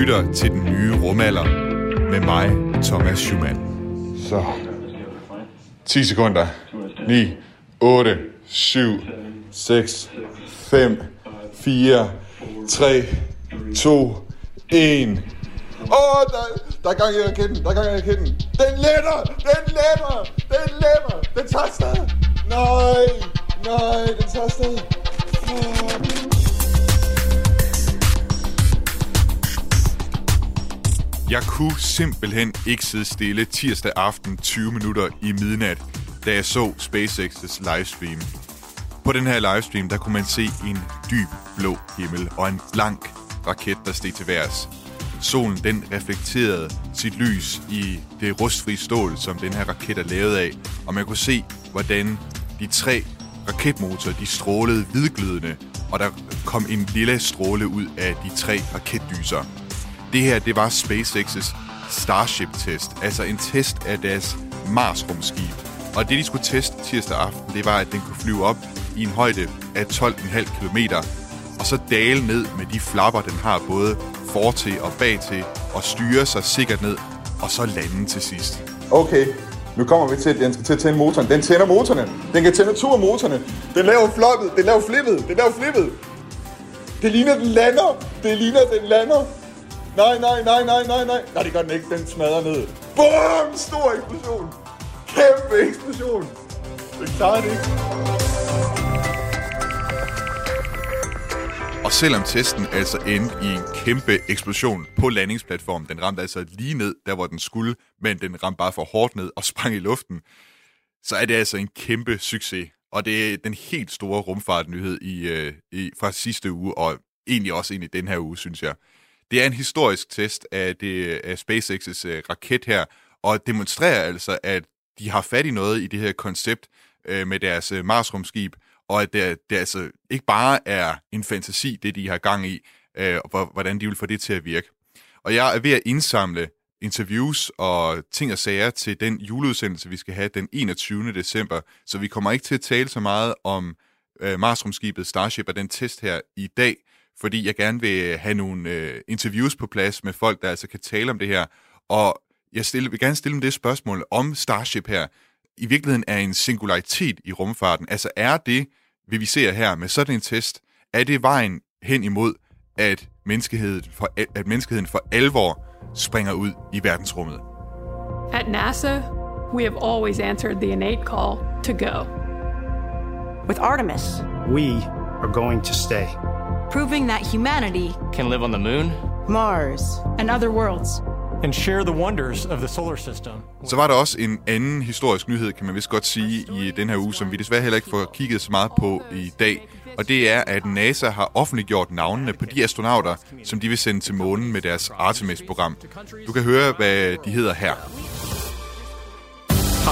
lytter til den nye rumalder med mig, Thomas Schumann. Så. 10 sekunder. 9, 8, 7, 6, 5, 4, 3, 2, 1. Åh, oh, der, der er gang i raketten, der er gang i raketten. Den letter, den letter, den letter, den tager afsted. Nej, nej, den tager afsted. Fuck. Jeg kunne simpelthen ikke sidde stille tirsdag aften 20 minutter i midnat, da jeg så SpaceX's livestream. På den her livestream, der kunne man se en dyb blå himmel og en blank raket, der steg til værs. Solen den reflekterede sit lys i det rustfri stål, som den her raket er lavet af, og man kunne se, hvordan de tre raketmotorer de strålede hvidglødende, og der kom en lille stråle ud af de tre raketdyser. Det her, det var SpaceX's Starship-test, altså en test af deres Mars-rumskib. Og det, de skulle teste tirsdag aften, det var, at den kunne flyve op i en højde af 12,5 km, og så dale ned med de flapper, den har både fortil og bag til, og styre sig sikkert ned, og så lande til sidst. Okay, nu kommer vi til, at den skal til at tænde motoren. Den tænder motorerne. Den kan tænde to af motorerne. Den laver floppet. Den laver flippet. Den laver flippet. Det ligner, den lander. Det ligner, den lander. Nej, nej, nej, nej, nej, nej. Nej, det gør den ikke. Den smadrer ned. Bum! Stor eksplosion. Kæmpe eksplosion. Det klarer det ikke. Og selvom testen altså endte i en kæmpe eksplosion på landingsplatformen, den ramte altså lige ned, der hvor den skulle, men den ramte bare for hårdt ned og sprang i luften, så er det altså en kæmpe succes. Og det er den helt store rumfartnyhed i, øh, i, fra sidste uge, og egentlig også ind i den her uge, synes jeg. Det er en historisk test af, det, af SpaceX's øh, raket her, og demonstrerer altså, at de har fat i noget i det her koncept øh, med deres øh, Mars-rumskib, og at det, det altså ikke bare er en fantasi, det de har gang i, øh, og hvordan de vil få det til at virke. Og jeg er ved at indsamle interviews og ting og sager til den juleudsendelse, vi skal have den 21. december, så vi kommer ikke til at tale så meget om øh, Mars-rumskibet Starship og den test her i dag, fordi jeg gerne vil have nogle øh, interviews på plads med folk, der altså kan tale om det her. Og jeg stille, vil gerne stille dem det spørgsmål om Starship her. I virkeligheden er en singularitet i rumfarten. Altså er det, vi vi ser her med sådan en test, er det vejen hen imod, at menneskeheden for, at menneskeheden for alvor springer ud i verdensrummet? At NASA, we have always answered the innate call to go. With Artemis, We are going to stay. Proving that humanity, can live on the moon, Mars, and other worlds And share the wonders of the solar system. Så var der også en anden historisk nyhed, kan man vist godt sige, i den her uge, som vi desværre heller ikke får kigget så meget på i dag. Og det er, at NASA har offentliggjort navnene på de astronauter, som de vil sende til månen med deres Artemis-program. Du kan høre, hvad de hedder her.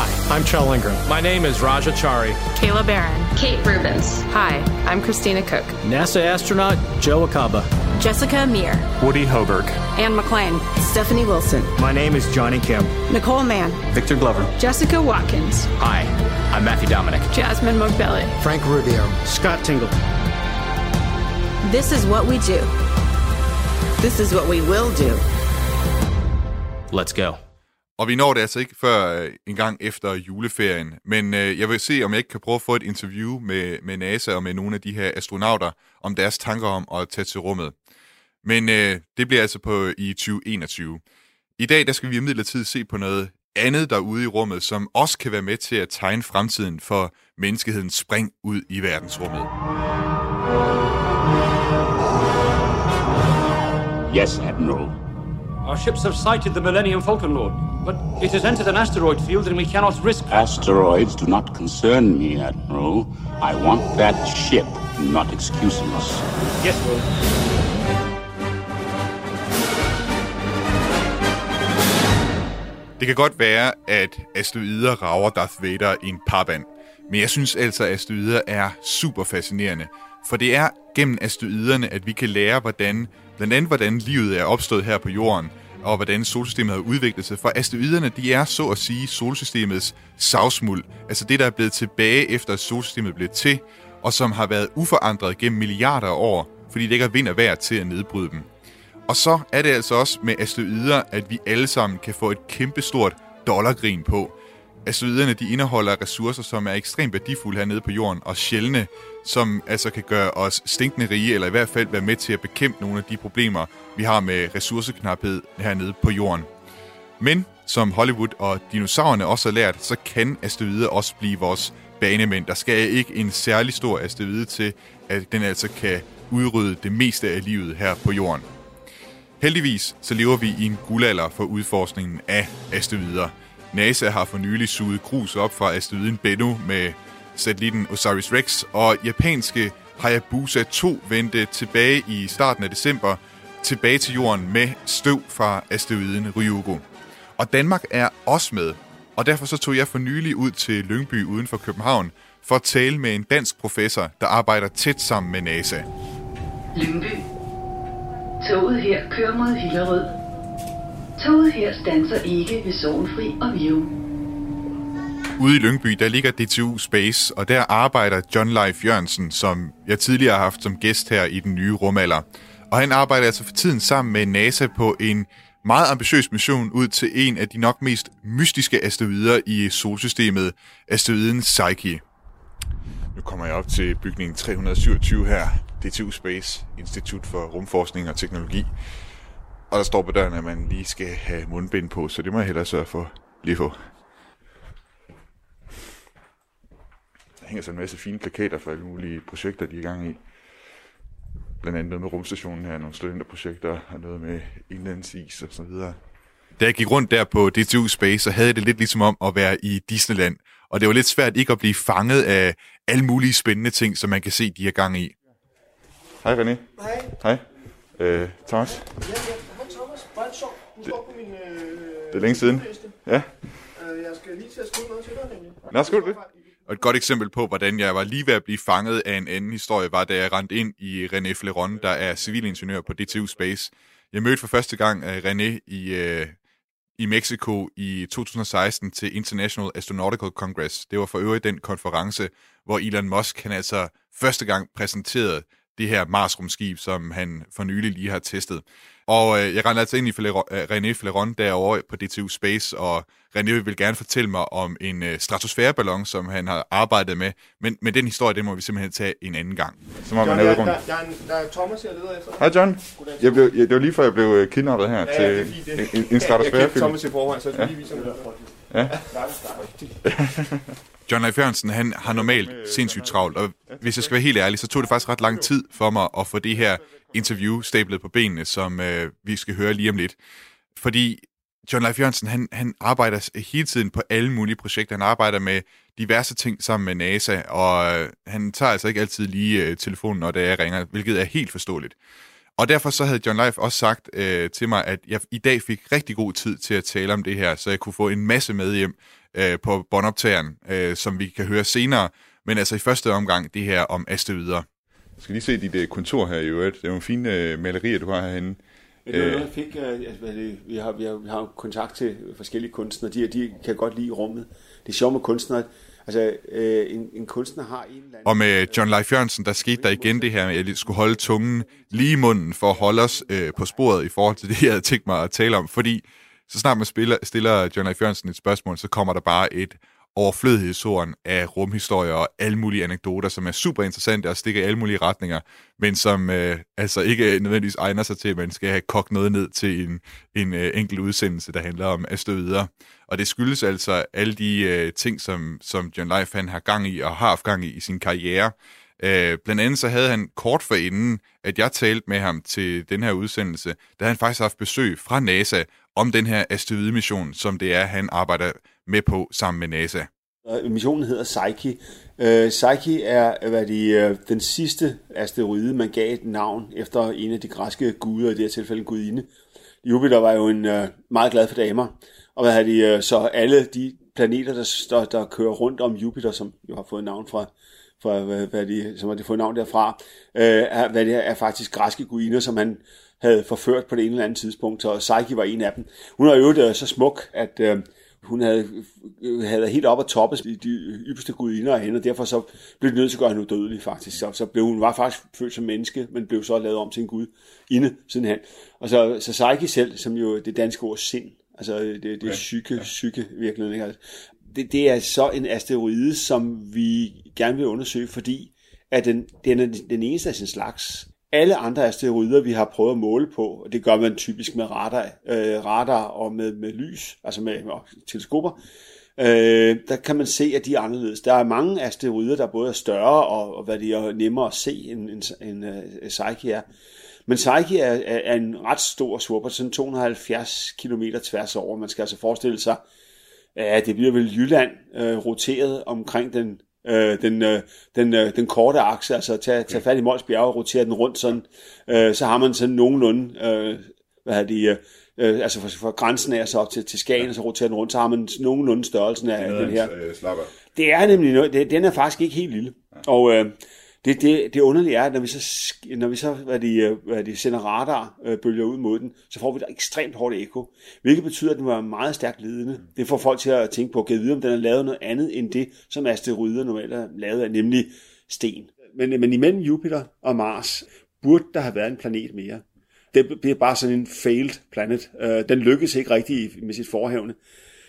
Hi, I'm Chell Ingram. My name is Raja Chari. Kayla Barron. Kate Rubens. Hi, I'm Christina Cook. NASA astronaut Joe Acaba. Jessica Amir, Woody Hoberg. Anne McClain. Stephanie Wilson, My name is Johnny Kim. Nicole Mann, Victor Glover. Jessica Watkins. Hi, I'm Matthew Dominic. Jasmine Mogbelli. Frank Rubio. Scott Tingle. this is what we do. This is what we will do. Let's go. Og vi når det altså ikke før øh, en gang efter juleferien. Men øh, jeg vil se, om jeg ikke kan prøve at få et interview med, med NASA og med nogle af de her astronauter om deres tanker om at tage til rummet. Men øh, det bliver altså på i 2021. I dag der skal vi imidlertid se på noget andet derude i rummet, som også kan være med til at tegne fremtiden for menneskehedens spring ud i verdensrummet. Yes, Admiral. Our ships have sighted the Millennium Falcon Lord, but it has entered an asteroid field and we cannot risk. Asteroids do not concern me, Admiral. I want that ship, not excuses. Yes, Lord. Det kan godt være, at asteroider rager Darth Vader i en parband. Men jeg synes altså, at asteroider er super fascinerende. For det er gennem asteroiderne, at vi kan lære, hvordan, blandt andet hvordan livet er opstået her på jorden, og hvordan solsystemet har udviklet sig. For asteroiderne, de er så at sige solsystemets savsmuld. Altså det, der er blevet tilbage efter at solsystemet blev til, og som har været uforandret gennem milliarder af år, fordi det ikke er vind og vejr til at nedbryde dem. Og så er det altså også med asteroider, at vi alle sammen kan få et kæmpestort dollargrin på. Asteroiderne de indeholder ressourcer, som er ekstremt værdifulde hernede på jorden, og sjældne, som altså kan gøre os stinkende rige, eller i hvert fald være med til at bekæmpe nogle af de problemer, vi har med ressourceknaphed hernede på jorden. Men som Hollywood og dinosaurerne også har lært, så kan asteroider også blive vores banemænd. Der skal ikke en særlig stor asteroide til, at den altså kan udrydde det meste af livet her på jorden. Heldigvis så lever vi i en guldalder for udforskningen af asteroider. NASA har for nylig suget grus op fra asteroiden Bennu med satellitten OSIRIS-REx, og japanske Hayabusa 2 vendte tilbage i starten af december tilbage til jorden med støv fra asteroiden Ryugu. Og Danmark er også med, og derfor så tog jeg for nylig ud til Lyngby uden for København for at tale med en dansk professor, der arbejder tæt sammen med NASA. Lyngby. Toget her kører mod Hillerød. Toget her standser ikke ved Sovenfri og Virum. Ude i Lyngby, der ligger DTU Space, og der arbejder John Leif Jørgensen, som jeg tidligere har haft som gæst her i den nye rumalder. Og han arbejder altså for tiden sammen med NASA på en meget ambitiøs mission ud til en af de nok mest mystiske asteroider i solsystemet, asteroiden Psyche. Nu kommer jeg op til bygning 327 her, DTU Space, Institut for Rumforskning og Teknologi. Og der står på døren, at man lige skal have mundbind på, så det må jeg hellere sørge for lige få. Der hænger så en masse fine plakater for alle mulige projekter, de er i gang i. Blandt andet noget med rumstationen her, nogle studenterprojekter, og noget med indlandsis og så videre. Da jeg gik rundt der på DTU Space, så havde jeg det lidt ligesom om at være i Disneyland. Og det var lidt svært ikke at blive fanget af alle mulige spændende ting, som man kan se, de er gang i. Hej René. Hej. Hej. Øh, Thomas. Ja, ja. Hej Thomas. Bare sjov. Du står på min... Øh, Det er længe siden. Ja. Øh, jeg skal lige til at skrive noget til dig, nemlig. Nå, skal du det? Og et godt eksempel på, hvordan jeg var lige ved at blive fanget af en anden historie, var da jeg rendte ind i René Fleron, der er civilingeniør på DTU Space. Jeg mødte for første gang uh, René i, uh, i Mexico i 2016 til International Astronautical Congress. Det var for øvrigt den konference, hvor Elon Musk han altså første gang præsenterede det her Mars-rumskib, som han for nylig lige har testet. Og øh, jeg rendte altså ind i Fleron, øh, René Fleron derovre på DTU Space, og René vil gerne fortælle mig om en øh, stratosfæreballon, som han har arbejdet med. Men, men den historie, den må vi simpelthen tage en anden gang. Så må John, man der, der, der, er en, der er Thomas, jeg leder efter. Hej John. Jeg blev, jeg, det var lige før, jeg blev øh, kidnappet her Ja, ja, til det er fint, det. en, en, en Jeg kendte stratosfærefilm. Thomas i forvejen, så jeg Ja. lige vise ham det der. Ja. John Leif Jørgensen, han har normalt sindssygt travlt, og hvis jeg skal være helt ærlig, så tog det faktisk ret lang tid for mig at få det her interview stablet på benene, som øh, vi skal høre lige om lidt. Fordi John Leif Jørgensen, han, han arbejder hele tiden på alle mulige projekter. Han arbejder med diverse ting sammen med NASA, og øh, han tager altså ikke altid lige øh, telefonen, når det er, ringer, hvilket er helt forståeligt. Og derfor så havde John Leif også sagt øh, til mig, at jeg i dag fik rigtig god tid til at tale om det her, så jeg kunne få en masse med hjem øh, på båndoptageren, øh, som vi kan høre senere. Men altså i første omgang det her om asteroider. Jeg skal lige se dit øh, kontor her i øvrigt. Det er nogle fine øh, malerier, du har. Det er noget, jeg fik, øh, altså, vi, har, vi, har, vi har jo kontakt til forskellige kunstnere, de, de kan godt lide rummet. Det er sjovt med kunstnere, altså øh, en, en kunstner har en eller anden... Og med John Leif Jørgensen, der skete der igen det her med, at jeg skulle holde tungen lige i munden for at holde os øh, på sporet i forhold til det, jeg havde tænkt mig at tale om. Fordi så snart man spiller, stiller John Leif Jørgensen et spørgsmål, så kommer der bare et overflødighedshorn af rumhistorier og alle mulige anekdoter, som er super interessante og stikker i alle mulige retninger, men som øh, altså ikke nødvendigvis egner sig til, at man skal have kogt noget ned til en, en øh, enkelt udsendelse, der handler om videre. Og det skyldes altså alle de øh, ting, som, som John Leif han har gang i og har haft gang i i sin karriere. Øh, blandt andet så havde han kort for inden, at jeg talte med ham til den her udsendelse, der havde han faktisk haft besøg fra NASA om den her asteroidemission, som det er, han arbejder med på sammen med NASA. Missionen hedder Psyche. Uh, Psyche er hvad de, uh, den sidste asteroide, man gav et navn efter en af de græske guder, i det her tilfælde en gudinde. Jupiter var jo en uh, meget glad for damer, og hvad de, uh, så alle de planeter, der, der, der kører rundt om Jupiter, som jo har fået navn fra, fra hvad, hvad de, som har de fået navn derfra, øh, er, hvad det er, er faktisk græske gudinder, som han havde forført på det ene eller andet tidspunkt, og Psyche var en af dem. Hun er jo øvrigt så smuk, at øh, hun havde, havde helt op at toppe i de ypperste gudinder af hende, og derfor så blev det nødt til at gøre hende udødelig faktisk. Så, så blev hun var faktisk født som menneske, men blev så lavet om til en gud inde sidenhen. Og så, så Psyche selv, som jo det danske ord sind, altså det, det er psyke, ja. psyke virkelig, ikke? Altså, det, det er så en asteroide, som vi gerne vil undersøge, fordi at den, den er den eneste af sin slags. Alle andre asteroider, vi har prøvet at måle på, og det gør man typisk med radar, øh, radar og med, med lys, altså med, med teleskoper, øh, der kan man se, at de er anderledes. Der er mange asteroider, der både er større og, og hvad de er nemmere at se, end, end, end uh, Psyche er. Men Psyche er, er, er en ret stor swooper, sådan 270 km tværs over. Man skal altså forestille sig, at det bliver vel Jylland øh, roteret omkring den øh, den, øh, den, øh, den korte akse, altså tage, tage fat i Mols Bjerg og rotere den rundt sådan, øh, så har man sådan nogenlunde, øh, hvad har de, øh, altså for, for grænsen af så op til, til Skagen, og så roterer den rundt, så har man nogenlunde størrelsen af den her. Øh. Det er nemlig noget, det, den er faktisk ikke helt lille. Og øh, det, det, det underlige er, at når vi så, når vi så hvad de, hvad de sender radarbølger ud mod den, så får vi et ekstremt hårdt ekko, hvilket betyder, at den var meget stærkt ledende. Det får folk til at tænke på, at vide, om den er lavet noget andet end det, som asteroider normalt er lavet af, nemlig sten. Men, men imellem Jupiter og Mars burde der have været en planet mere. Det bliver bare sådan en failed planet. Øh, den lykkedes ikke rigtigt med sit forhævne.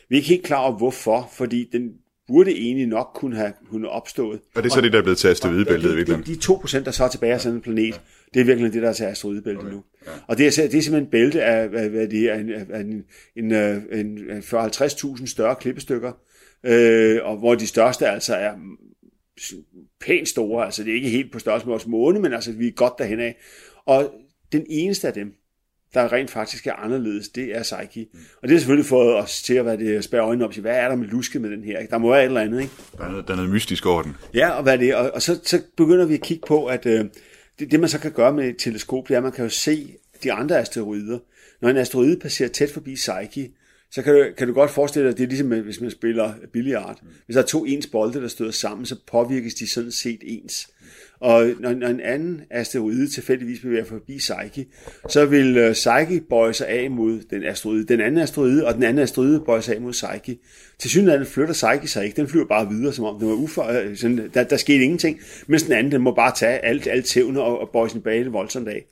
Vi er ikke helt klar over, hvorfor, fordi den burde egentlig nok kunne have kunne opstået. Og det er så det, der er blevet til asteroidebæltet i virkeligheden? De, de 2%, der så er tilbage af sådan en planet, ja. det er virkelig det, der er til asteroidebæltet okay. nu. Ja. Og det er, det er simpelthen en bælte af, af, hvad det er, en, af en, en, en, en 40-50.000 større klippestykker, øh, og hvor de største altså er pænt store, altså det er ikke helt på størrelse med vores måne, men altså vi er godt derhen af. Og den eneste af dem, der rent faktisk er anderledes, det er Psyche. Mm. Og det har selvfølgelig fået os til at være det, spære øjnene op sige, hvad er der med luske med den her? Der må være et eller andet, ikke? Der er noget, der er noget mystisk over den. Ja, og, hvad det, og, og så, så begynder vi at kigge på, at øh, det, det man så kan gøre med et teleskop, det er, at man kan jo se de andre asteroider. Når en asteroide passerer tæt forbi Psyche, så kan du, kan du godt forestille dig, at det er ligesom, hvis man spiller billiard. Hvis der er to ens bolde, der støder sammen, så påvirkes de sådan set ens. Og når, når en anden asteroide tilfældigvis bevæger forbi Psyche, så vil uh, Psyche bøje sig af mod den asteroide, den anden asteroide, og den anden asteroide bøjer sig af mod Psyche. Til synligheden flytter Psyche sig ikke, den flyver bare videre, som om den var ufor, øh, sådan, der, der skete ingenting, mens den anden, den må bare tage alt, alt tævne og, og bøje sin bane voldsomt af.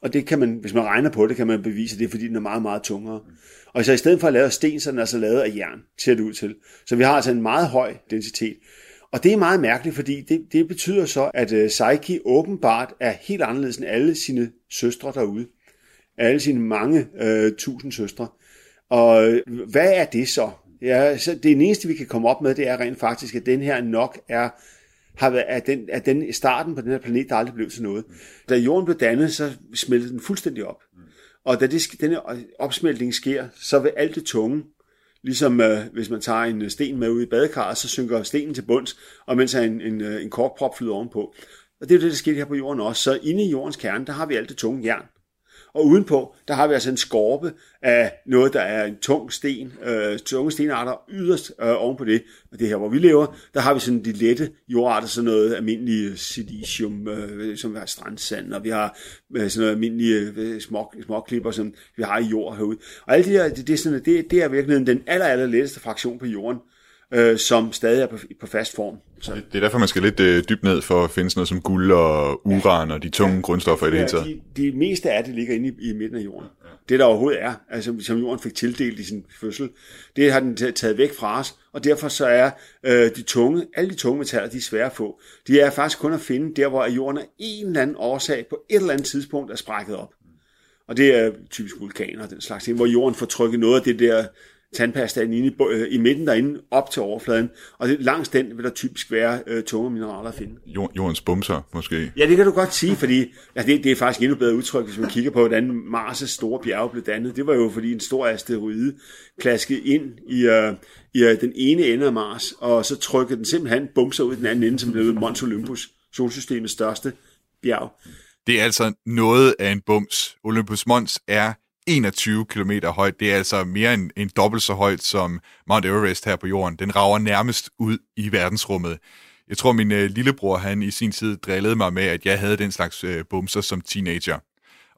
Og det kan man, hvis man regner på det, kan man bevise, det er fordi den er meget, meget tungere. Og så i stedet for at lave sten, så er den altså lavet af jern, ser det ud til. Så vi har altså en meget høj densitet. Og det er meget mærkeligt, fordi det, det betyder så, at uh, Psyche åbenbart er helt anderledes end alle sine søstre derude. Alle sine mange uh, tusind søstre. Og uh, hvad er det så? Ja, så det eneste, vi kan komme op med, det er rent faktisk, at den her nok er har været, at den, at den starten på den her planet, der aldrig blev til noget. Da jorden blev dannet, så smeltede den fuldstændig op. Og da det, denne opsmeltning sker, så vil alt det tunge, Ligesom øh, hvis man tager en øh, sten med ud i badekarret, så synker stenen til bunds, og mens en, en, øh, en korkprop flyder ovenpå. Og det er det, der sker her på jorden også. Så inde i jordens kerne, der har vi alt det tunge jern. Og udenpå, der har vi altså en skorpe af noget, der er en tung sten, øh, tunge stenarter yderst øh, oven på det. Og det her, hvor vi lever, der har vi sådan de lette jordarter, sådan noget almindelig silicium, øh, som er strandsand, og vi har øh, sådan noget almindelige øh, små, småklipper, som vi har i jord herude. Og alt det her, det, det, er, sådan, det, det er virkelig den aller, aller letteste fraktion på jorden øh, som stadig er på, på fast form. Så. Det, det er derfor, man skal lidt øh, dybt ned for at finde sådan noget som guld og uran ja. og de tunge ja. grundstoffer i det hele taget. De, de meste af det ligger inde i, i midten af jorden. Ja. Det, der overhovedet er, altså, som jorden fik tildelt i sin fødsel, det har den taget væk fra os, og derfor så er øh, de tunge, alle de tunge metaller, de er svære at få. De er faktisk kun at finde der, hvor jorden af en eller anden årsag på et eller andet tidspunkt er sprækket op. Og det er typisk vulkaner den slags ting, hvor jorden får trykket noget af det der tandpastaen inde i, øh, i midten derinde op til overfladen, og det, langs den vil der typisk være øh, tunge mineraler at finde. Jordens bumser, måske? Ja, det kan du godt sige, fordi ja, det, det er faktisk endnu bedre udtryk, hvis man kigger på, hvordan Mars' store bjerge blev dannet. Det var jo fordi en stor asteroide klaskede ind i, uh, i uh, den ene ende af Mars, og så trykkede den simpelthen bumser ud i den anden ende, som blev Mons Olympus, solsystemets største bjerg. Det er altså noget af en bums. Olympus Mons er 21 km højt. Det er altså mere end, end dobbelt så højt som Mount Everest her på jorden. Den rager nærmest ud i verdensrummet. Jeg tror, min øh, lillebror han i sin tid drillede mig med, at jeg havde den slags øh, bumser som teenager.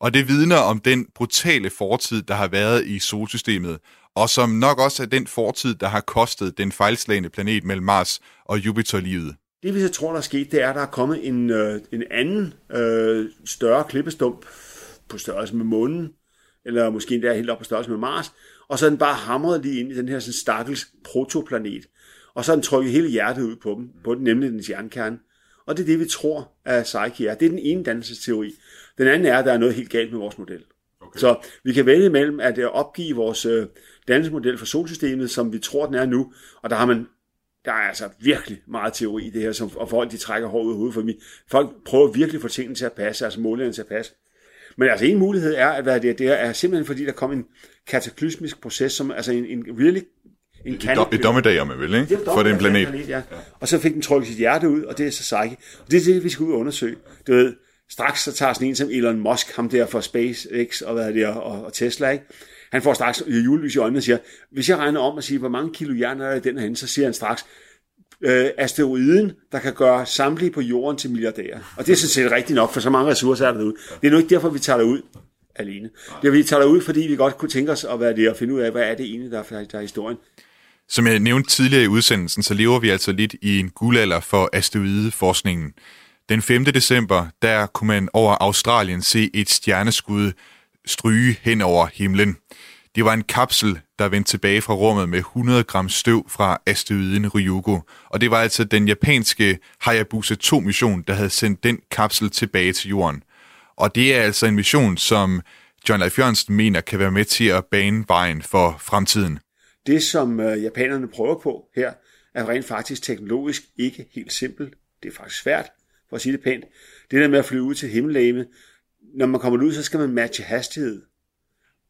Og det vidner om den brutale fortid, der har været i solsystemet, og som nok også er den fortid, der har kostet den fejlslagende planet mellem Mars og Jupiter livet. Det vi så tror, der er sket, det er, at der er kommet en, øh, en anden øh, større klippestump på størrelse med månen, eller måske endda helt op på størrelse med Mars, og så er den bare hamret lige ind i den her sådan stakkels protoplanet. Og så den trykket hele hjertet ud på dem, på den, nemlig dens jernkerne. Og det er det, vi tror, at Psyche er. Det er den ene dannelsesteori. Den anden er, at der er noget helt galt med vores model. Okay. Så vi kan vælge mellem at øh, opgive vores øh, dannelsesmodel for solsystemet, som vi tror, den er nu, og der har man der er altså virkelig meget teori i det her, som, og folk de trækker hårdt ud af hovedet for mig. Folk prøver virkelig at få tingene til at passe, altså målene til at passe. Men altså en mulighed er, at hvad det, det er simpelthen fordi, der kom en kataklysmisk proces, som altså en, en really en Et, do, et dommedag, om vil, ikke? Det For den planet. planet ja. Og så fik den trykket sit hjerte ud, og det er så Psyche. Og det er det, vi skal ud og undersøge. Du ved, straks så tager sådan en som Elon Musk, ham der fra SpaceX og, hvad er det, og, og Tesla, ikke? Han får straks julelys i øjnene og siger, hvis jeg regner om og siger, hvor mange kilo jern er der i den herinde, så siger han straks, øh, asteroiden, der kan gøre samtlige på jorden til milliardærer. Og det er sådan set rigtigt nok, for så mange ressourcer er der derude. Det er nu ikke derfor, vi tager ud alene. Det er, vi tager ud, fordi vi godt kunne tænke os at være det og finde ud af, hvad er det egentlig, der er, der er historien. Som jeg nævnte tidligere i udsendelsen, så lever vi altså lidt i en guldalder for asteroideforskningen. Den 5. december, der kunne man over Australien se et stjerneskud stryge hen over himlen. Det var en kapsel, der vendte tilbage fra rummet med 100 gram støv fra asteroiden Ryugu. Og det var altså den japanske Hayabusa 2-mission, der havde sendt den kapsel tilbage til jorden. Og det er altså en mission, som John Leif Jørgensen mener kan være med til at bane vejen for fremtiden. Det, som øh, japanerne prøver på her, er rent faktisk teknologisk ikke helt simpelt. Det er faktisk svært, for at sige det pænt. Det der med at flyve ud til himmellegeme, når man kommer ud, så skal man matche hastighed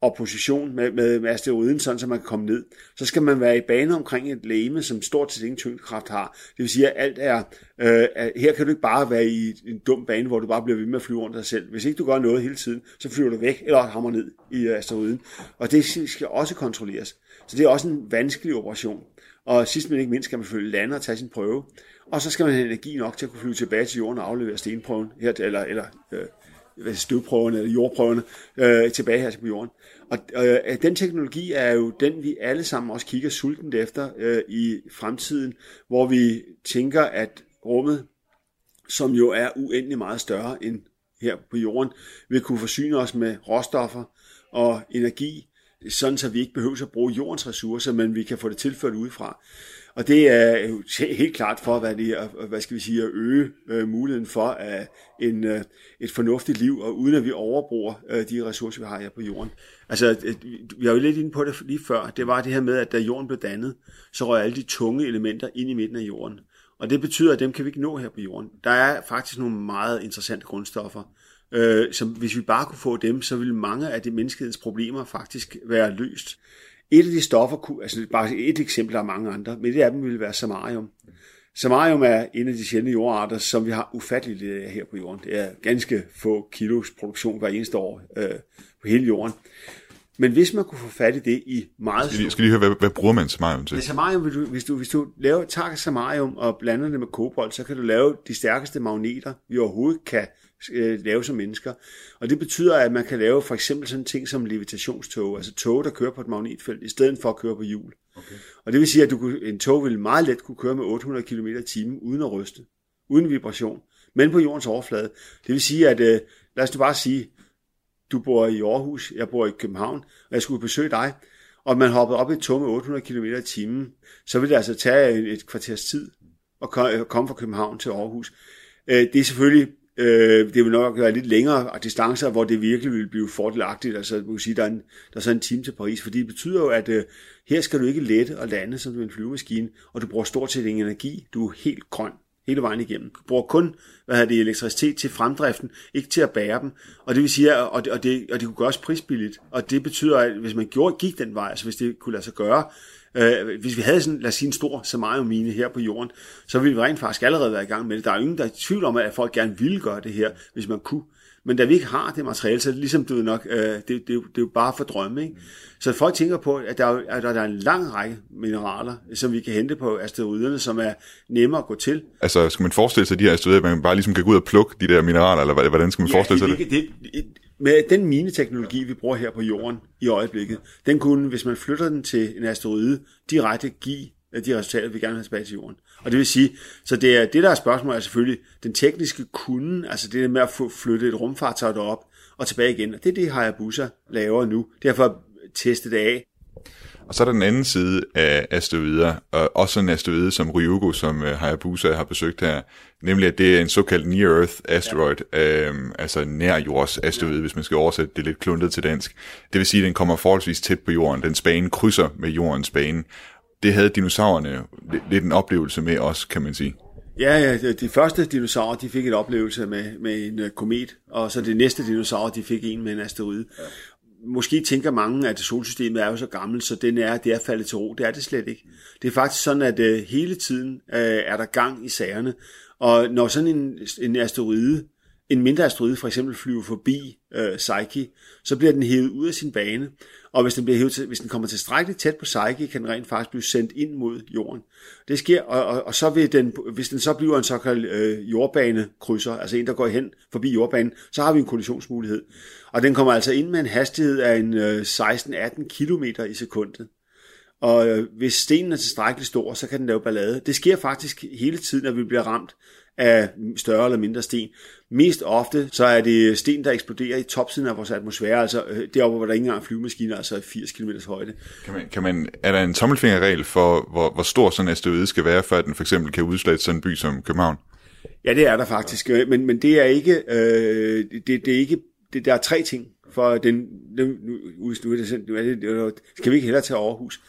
og position med, med, med asteroiden, sådan så man kan komme ned. Så skal man være i bane omkring et læme, som stort set ingen tyngdekraft har. Det vil sige, at alt er, øh, her kan du ikke bare være i en dum bane, hvor du bare bliver ved med at flyve rundt dig selv. Hvis ikke du gør noget hele tiden, så flyver du væk, eller hammer ned i øh, asteroiden. Og det skal også kontrolleres. Så det er også en vanskelig operation. Og sidst men ikke mindst skal man følge lande og tage sin prøve. Og så skal man have energi nok til at kunne flyve tilbage til jorden og aflevere stenprøven, her, eller, eller øh, støvprøverne eller jordprøverne øh, tilbage her til på jorden. Og øh, den teknologi er jo den, vi alle sammen også kigger sultent efter øh, i fremtiden, hvor vi tænker, at rummet, som jo er uendelig meget større end her på jorden, vil kunne forsyne os med råstoffer og energi, sådan så vi ikke behøver at bruge jordens ressourcer, men vi kan få det tilført udefra. Og det er helt klart for, hvad, det er, hvad skal vi sige, at øge øh, muligheden for at en, øh, et fornuftigt liv, og uden at vi overbruger øh, de ressourcer, vi har her på jorden. Altså, øh, vi har jo lidt inde på det lige før. Det var det her med, at da jorden blev dannet, så røg alle de tunge elementer ind i midten af jorden. Og det betyder, at dem kan vi ikke nå her på jorden. Der er faktisk nogle meget interessante grundstoffer, øh, som hvis vi bare kunne få dem, så ville mange af de menneskehedens problemer faktisk være løst. Et af de stoffer, altså bare et eksempel af mange andre, men et af dem ville være samarium. Samarium er en af de sjældne jordarter, som vi har ufatteligt lidt af her på jorden. Det er ganske få kilos produktion hver eneste år øh, på hele jorden. Men hvis man kunne få fat i det i meget... Skal lige, skal lige høre, hvad, hvad bruger man samarium til? Med samarium, hvis du, hvis du, hvis du laver, tager samarium og blander det med kobolt, så kan du lave de stærkeste magneter, vi overhovedet kan øh, lave som mennesker. Og det betyder, at man kan lave for eksempel sådan ting som levitationstog, altså tog, der kører på et magnetfelt, i stedet for at køre på hjul. Okay. Og det vil sige, at du, en tog vil meget let kunne køre med 800 km i timen uden at ryste, uden vibration, men på jordens overflade. Det vil sige, at øh, lad os du bare sige, du bor i Aarhus, jeg bor i København, og jeg skulle besøge dig, og man hoppede op i et tog med 800 km i timen, så vil det altså tage et kvarters tid at komme fra København til Aarhus. Øh, det er selvfølgelig Øh, det vil nok være lidt længere distancer, hvor det virkelig vil blive fordelagtigt. Altså, man kan sige, der er, en, der er så en time til Paris, fordi det betyder jo, at øh, her skal du ikke lette og lande som en flyvemaskine, og du bruger stort set ingen energi. Du er helt grøn hele vejen igennem. Du bruger kun hvad hedder det, elektricitet til fremdriften, ikke til at bære dem. Og det vil sige, og det, og det, og det kunne gøres prisbilligt. Og det betyder, at hvis man gjorde, gik den vej, altså hvis det kunne lade sig gøre, Øh, hvis vi havde sådan, lad os sige, en stor samarium-mine her på jorden, så ville vi rent faktisk allerede være i gang med det. Der er jo ingen, der er i tvivl om, at folk gerne ville gøre det her, hvis man kunne. Men da vi ikke har det materiale, så er det ligesom, du ved nok, øh, det, det, det, er jo bare for drømme. Ikke? Så folk tænker på, at der, er, at der er en lang række mineraler, som vi kan hente på asteroiderne, som er nemmere at gå til. Altså, skal man forestille sig de her asteroider, at man bare ligesom kan gå ud og plukke de der mineraler, eller hvordan skal man ja, forestille sig det? det? det med den mineteknologi, vi bruger her på jorden i øjeblikket, den kunne, hvis man flytter den til en asteroide, direkte give øh, de resultater, vi gerne vil have tilbage til jorden. Og det vil sige, så det, er, det der er spørgsmålet er selvfølgelig den tekniske kunde, altså det der med at få flyttet et rumfartøj derop og tilbage igen. Og det er det, Hayabusa laver nu. Derfor teste det af. Og så er der den anden side af asteroider, og også en asteroide som Ryugu, som uh, Hayabusa har besøgt her, nemlig at det er en såkaldt near-earth asteroid, ja. øhm, altså nær-jords asteroide, hvis man skal oversætte det lidt kluntet til dansk. Det vil sige, at den kommer forholdsvis tæt på jorden. Den bane krydser med jordens bane. Det havde dinosaurerne lidt en oplevelse med også, kan man sige. Ja, ja, de første dinosaurer, de fik et oplevelse med, med en uh, komet, og så det næste dinosaurer, de fik en med en asteroide. Ja måske tænker mange, at solsystemet er jo så gammelt, så den er, det er faldet til ro. Det er det slet ikke. Det er faktisk sådan, at uh, hele tiden uh, er der gang i sagerne. Og når sådan en, en asteroide, en mindre asteroide for eksempel flyver forbi øh, Psyche, så bliver den hævet ud af sin bane. Og hvis den, bliver hævet til, hvis den kommer tilstrækkeligt tæt på Psyche, kan den rent faktisk blive sendt ind mod jorden. Det sker, og, og, og så vil den, hvis den så bliver en såkaldt øh, jordbanekrydser, altså en, der går hen forbi jordbanen, så har vi en kollisionsmulighed. Og den kommer altså ind med en hastighed af en øh, 16-18 km i sekundet. Og øh, hvis stenen er tilstrækkeligt stor, så kan den lave ballade. Det sker faktisk hele tiden, at vi bliver ramt af større eller mindre sten. Mest ofte så er det sten, der eksploderer i topsiden af vores atmosfære, altså øh, deroppe, hvor der ikke engang er flyvemaskiner, altså 80 km højde. Kan man, kan man, er der en tommelfingerregel for, hvor, hvor stor sådan en asteroide skal være, for at den for eksempel kan udslette sådan en by som København? Ja, det er der faktisk, øh, men, men det er ikke, øh, det, det er ikke det, der er tre ting for den, nu, nu, nu, er det, nu er det, nu skal vi ikke hellere til Aarhus?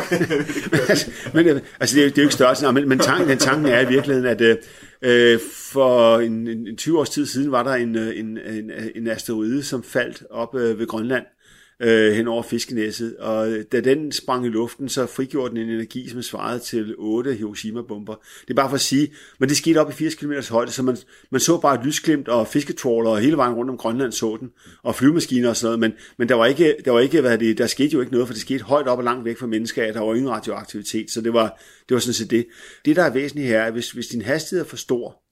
men, altså, det, er, det er jo ikke størrelsen, men, men tanken, den tanken er i virkeligheden, at øh, for en, en 20 års tid siden var der øh, en, en, en, en asteroide, som faldt op øh, ved Grønland, øh, hen over Fiskenæsset, og øh, da den sprang i luften, så frigjorde den en energi, som svarede til 8 Hiroshima-bomber. Det er bare for at sige, men det skete op i 80 km højde, så man, man så bare et lysglimt og fisketråler og hele vejen rundt om Grønland så den, og flyvemaskiner og sådan noget, men, men der var ikke, der var ikke hvad det, der skete jo ikke noget, for det skete højt op og langt væk fra mennesker, der var ingen radioaktivitet, så det var, det var sådan set det. Det, der er væsentligt her, er, hvis, hvis din hastighed er for stor,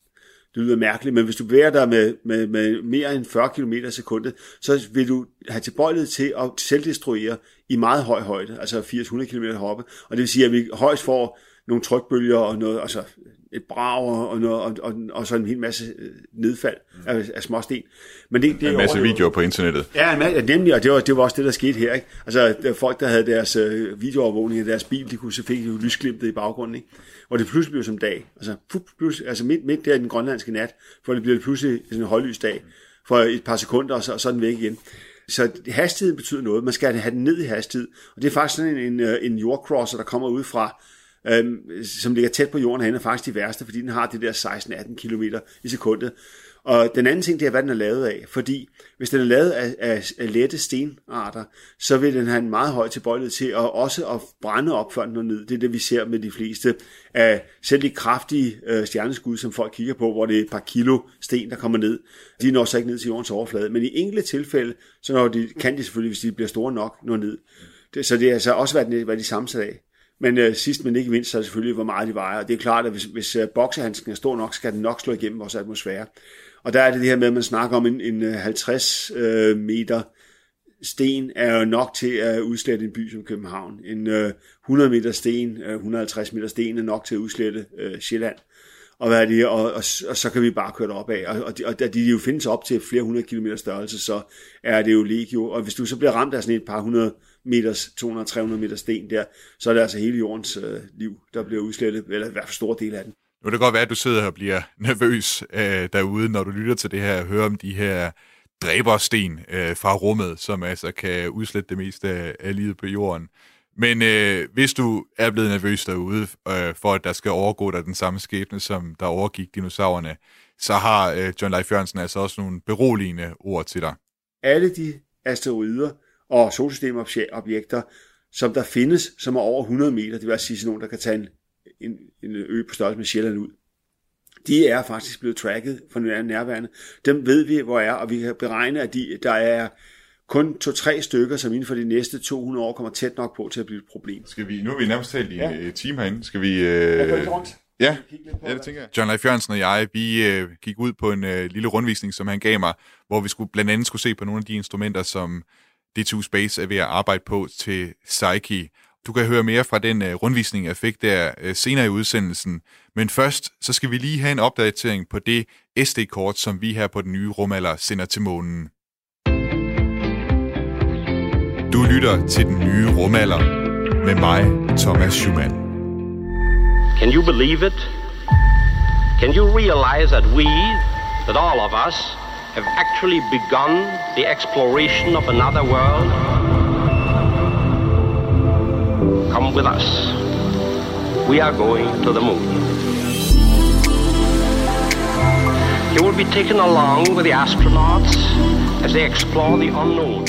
det lyder mærkeligt, men hvis du bevæger dig med, med, med mere end 40 km i sekundet, så vil du have tilbøjelighed til at selvdestruere i meget høj højde, altså 400 km hoppe, og det vil sige, at vi højst får nogle trykbølger og noget, altså et brag og, noget, og, og, og så en hel masse øh, nedfald af, af småsten. Men det, det en masse videoer på internettet. Ja, en masse, nemlig, og det var, det var også det, der skete her. Ikke? Altså, der folk, der havde deres øh, videoovervågning af deres bil, de kunne selvfølgelig jo lysglimtet i baggrunden. Ikke? Og det pludselig blev som dag. Altså, pludselig, altså midt, midt der i den grønlandske nat, for det bliver pludselig sådan en højlys dag for et par sekunder, og så, og så den væk igen. Så hastigheden betyder noget. Man skal have den ned i hastighed. Og det er faktisk sådan en, en, øh, en jordcrosser, der kommer ud fra øhm, som ligger tæt på jorden herinde, er faktisk de værste, fordi den har det der 16-18 km i sekundet. Og den anden ting, det er, hvad den er lavet af. Fordi hvis den er lavet af, af, af lette stenarter, så vil den have en meget høj tilbøjelighed til at også at brænde op, før den når ned. Det er det, vi ser med de fleste af selv de kraftige øh, stjerneskud, som folk kigger på, hvor det er et par kilo sten, der kommer ned. De når så ikke ned til jordens overflade. Men i enkelte tilfælde, så når de, kan de selvfølgelig, hvis de bliver store nok, nå ned. Det, så det er altså også, hvad, den, hvad de sammensat af. Men øh, sidst men ikke mindst, så er det selvfølgelig, hvor meget de vejer. Og det er klart, at hvis, hvis øh, boksehandsken er stor nok, skal den nok slå igennem vores atmosfære. Og der er det det her med, at man snakker om en, en øh, 50 øh, meter sten er jo nok til at udslette en by som København. En øh, 100 meter sten, øh, 150 meter sten er nok til at udslette øh, Sjælland. Og, hvad er det, og, og, og, så kan vi bare køre op af. Og, og, og da de jo findes op til flere hundrede kilometer størrelse, så er det jo legio. Og hvis du så bliver ramt af sådan et par hundrede meters, 200-300 meter sten der, så er det altså hele jordens øh, liv, der bliver udslettet, eller i hvert fald store del af den. Nu kan det godt være, at du sidder og bliver nervøs øh, derude, når du lytter til det her og hører om de her dræbersten øh, fra rummet, som altså kan udslette det meste af, af livet på jorden. Men øh, hvis du er blevet nervøs derude øh, for, at der skal overgå dig den samme skæbne, som der overgik dinosaurerne, så har øh, John Leif Jørgensen altså også nogle beroligende ord til dig. Alle de asteroider, og solsystemobjekter, som der findes, som er over 100 meter, det vil sige sådan nogle, der kan tage en, en, en ø på størrelse med Sjælland ud. De er faktisk blevet tracket for nærværende. Dem ved vi, hvor er, og vi kan beregne, at de, der er kun to-tre stykker, som inden for de næste 200 år kommer tæt nok på til at blive et problem. Skal vi, nu er vi nærmest talt i ja. time herinde. Skal vi... Øh, Ja, ja det tænker jeg. John Leif Jørgensen og jeg, vi øh, gik ud på en øh, lille rundvisning, som han gav mig, hvor vi skulle blandt andet skulle se på nogle af de instrumenter, som D2 Space er ved at arbejde på til Psyche. Du kan høre mere fra den øh, rundvisning, jeg fik der øh, senere i udsendelsen. Men først, så skal vi lige have en opdatering på det SD-kort, som vi her på den nye rumalder sender til månen. Du lytter til den nye rumalder med mig, Thomas Schumann. Can you believe it? Can you realize that we, that all of us, have actually begun the exploration of another world? Come with us. We are going to the moon. You will be taken along with the astronauts as they explore the unknown.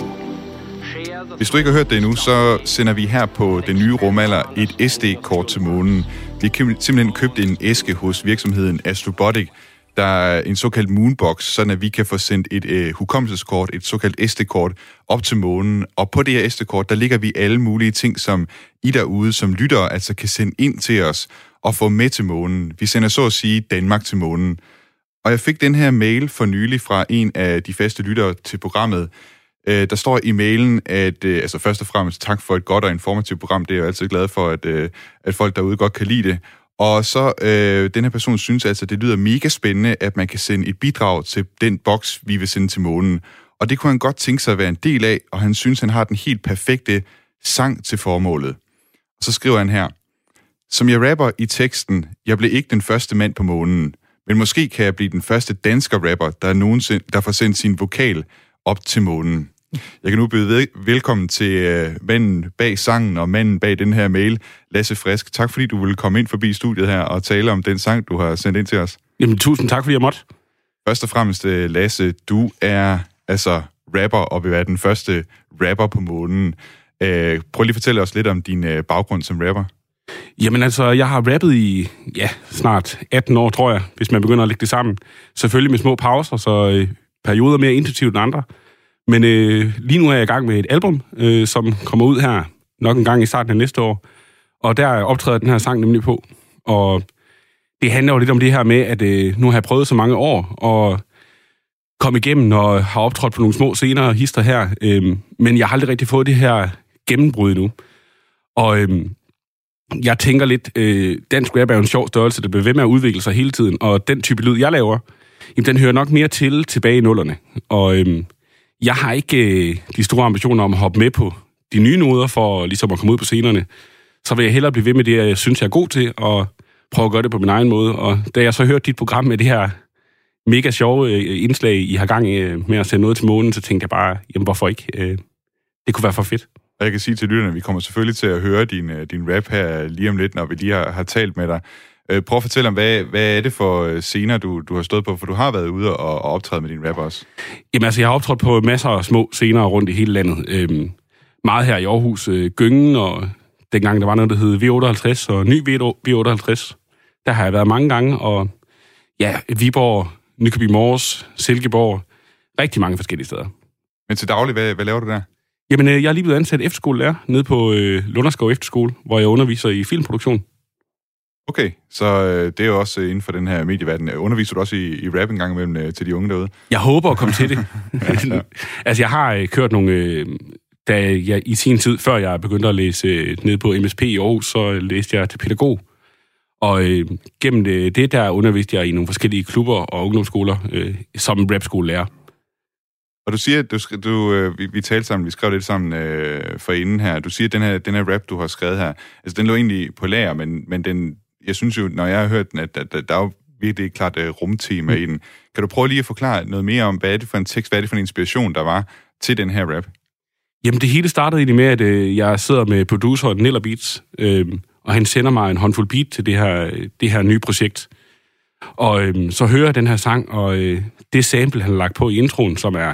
Hvis du ikke har hørt det endnu, så sender vi her på den nye rumalder et SD-kort til månen. Vi har simpelthen købt en æske hos virksomheden Astrobotic, der er en såkaldt moonbox, sådan at vi kan få sendt et øh, hukommelseskort, et såkaldt SD-kort, op til månen. Og på det her SD-kort, der ligger vi alle mulige ting, som I derude, som lyttere, altså kan sende ind til os og få med til månen. Vi sender så at sige Danmark til månen. Og jeg fik den her mail for nylig fra en af de faste lyttere til programmet, Øh, der står i mailen, at øh, altså først og fremmest tak for et godt og informativt program. Det er jeg altid glad for, at, øh, at folk derude godt kan lide det. Og så øh, den her person synes altså, at det lyder mega spændende, at man kan sende et bidrag til den boks, vi vil sende til månen. Og det kunne han godt tænke sig at være en del af, og han synes, han har den helt perfekte sang til formålet. Og så skriver han her, som jeg rapper i teksten, jeg blev ikke den første mand på månen, men måske kan jeg blive den første dansker rapper, der, nogensinde, der får sendt sin vokal op til månen. Jeg kan nu byde velkommen til øh, manden bag sangen og manden bag den her mail, Lasse Frisk. Tak fordi du ville komme ind forbi studiet her og tale om den sang, du har sendt ind til os. Jamen, tusind tak, fordi jeg måtte. Først og fremmest, øh, Lasse, du er altså rapper og vil være den første rapper på månen. Øh, prøv lige at fortælle os lidt om din øh, baggrund som rapper. Jamen altså, jeg har rappet i, ja, snart 18 år, tror jeg, hvis man begynder at lægge det sammen. Selvfølgelig med små pauser, så øh, perioder mere intensivt end andre. Men øh, lige nu er jeg i gang med et album, øh, som kommer ud her nok en gang i starten af næste år. Og der optræder den her sang nemlig på. Og det handler jo lidt om det her med, at øh, nu har jeg prøvet så mange år og komme igennem og har optrådt på nogle små scener og hister her. Øh, men jeg har aldrig rigtig fået det her gennembrud nu. Og øh, jeg tænker lidt, øh, dansk rap er jo en sjov størrelse, der bliver ved med at udvikle sig hele tiden. Og den type lyd, jeg laver, jamen, den hører nok mere til tilbage i nullerne. Og øh, jeg har ikke øh, de store ambitioner om at hoppe med på de nye noder for ligesom at komme ud på scenerne. Så vil jeg hellere blive ved med det, jeg synes, jeg er god til, og prøve at gøre det på min egen måde. Og da jeg så hørte dit program med det her mega sjove øh, indslag, I har gang øh, med at sende noget til månen, så tænkte jeg bare, jamen hvorfor ikke? Øh, det kunne være for fedt. Og jeg kan sige til lytterne, at vi kommer selvfølgelig til at høre din, øh, din rap her lige om lidt, når vi lige har, har talt med dig. Øh, prøv at fortælle om, hvad, hvad er det for øh, scener, du, du har stået på? For du har været ude og, og optræde med din rap også. Jamen altså, jeg har optrådt på masser af små scener rundt i hele landet. Øhm, meget her i Aarhus, øh, Gyngen, og dengang der var noget, der hed V58, og ny V58. Der har jeg været mange gange, og ja, Viborg, Nykøbing Mors, Silkeborg, rigtig mange forskellige steder. Men til daglig, hvad, hvad laver du der? Jamen, øh, jeg er lige blevet ansat efterskolelærer nede på øh, Lunderskov Efterskole, hvor jeg underviser i filmproduktion. Okay, så øh, det er jo også øh, inden for den her medieverden. Underviser du også i, i rap en gang imellem øh, til de unge derude? Jeg håber at komme til det. altså, jeg har øh, kørt nogle... Øh, da jeg i sin tid, før jeg begyndte at læse øh, ned på MSP i Aarhus, så læste jeg til pædagog. Og øh, gennem det, det, der underviste jeg i nogle forskellige klubber og ungdomsskoler øh, som rapskolelærer. Og du siger, at du, du, øh, vi, vi talte sammen, vi skrev lidt sammen øh, for inden her. Du siger, at den her, den her rap, du har skrevet her, altså den lå egentlig på lager, men, men den, jeg synes jo, når jeg har hørt den, at, at, at der er jo virkelig klart uh, rumtema mm. i den. Kan du prøve lige at forklare noget mere om, hvad er det for en tekst, hvad er det for en inspiration, der var til den her rap? Jamen, det hele startede egentlig med, at øh, jeg sidder med producer Niller Beats, øh, og han sender mig en håndfuld beat til det her, det her nye projekt. Og øh, så hører jeg den her sang, og øh, det sample, han har lagt på i introen, som er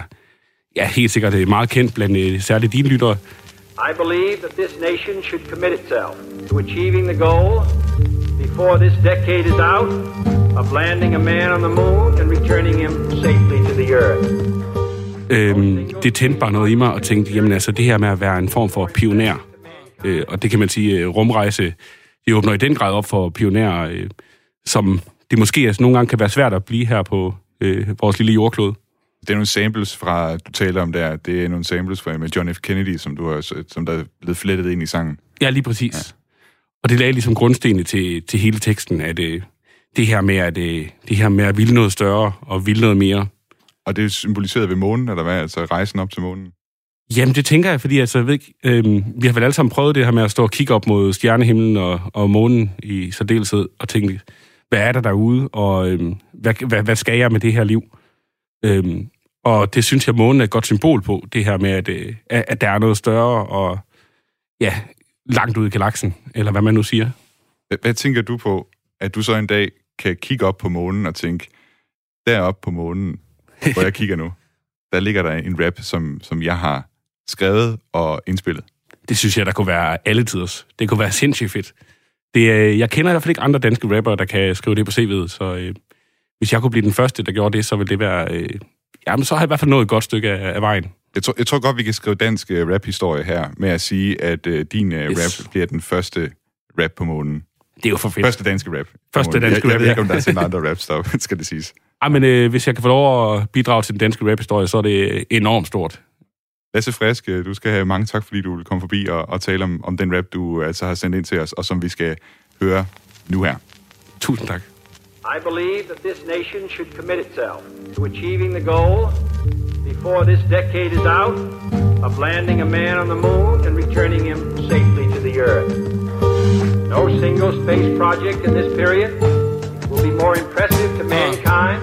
ja, helt sikkert øh, meget kendt blandt øh, særligt dine lyttere. I believe that this nation should commit itself to achieving the goal before this decade is out of landing a man on the moon and returning him safely to the earth. Øhm, det tændte bare noget i mig og tænkte, jamen altså det her med at være en form for pioner, øh, og det kan man sige, øh, rumrejse, det åbner i den grad op for pionerer, øh, som det måske altså, nogle gange kan være svært at blive her på øh, vores lille jordklode. Det er nogle samples fra, du taler om der, det er nogle samples fra med John F. Kennedy, som, du har, som der er blevet flettet ind i sangen. Ja, lige præcis. Ja. Og det lagde ligesom grundstenene til, til hele teksten, at øh, det her med at, øh, det her med at ville noget større og ville noget mere. Og det er symboliseret ved månen, eller hvad? Altså rejsen op til månen? Jamen, det tænker jeg, fordi altså, jeg ved ikke, øh, vi har vel alle sammen prøvet det her med at stå og kigge op mod stjernehimlen og, og månen i særdeleshed, og tænke, hvad er der derude, og øh, hvad, hvad, hvad skal jeg med det her liv? Øh, og det synes jeg, månen er et godt symbol på, det her med, at, øh, at der er noget større, og ja, langt ud i galaksen, eller hvad man nu siger. Hvad, tænker du på, at du så en dag kan kigge op på månen og tænke, deroppe på månen, hvor jeg kigger nu, der ligger der en rap, som, som jeg har skrevet og indspillet. Det synes jeg, der kunne være alle tiders. Det kunne være sindssygt fedt. Det, øh, jeg kender i hvert fald ikke andre danske rapper, der kan skrive det på CV'et, så øh, hvis jeg kunne blive den første, der gjorde det, så ville det være... Øh, jamen, så har jeg i hvert fald nået et godt stykke af, af vejen. Jeg tror, jeg tror godt, vi kan skrive dansk uh, rap-historie her, med at sige, at uh, din uh, yes. rap bliver den første rap på månen. Det er jo for fedt. Første danske rap. Første danske jeg, rap, Jeg ved ikke, om der er sådan andre raps, der skal det siges. Ej, men øh, hvis jeg kan få lov at bidrage til den danske rap-historie, så er det enormt stort. Lasse Frisk, du skal have mange tak, fordi du vil komme forbi og, og tale om, om den rap, du altså har sendt ind til os, og som vi skal høre nu her. Tusind tak. I believe that this nation should commit itself to achieving the goal before this decade is out of landing a man on the moon and returning him safely to the earth. No single space project in this period will be more impressive to mankind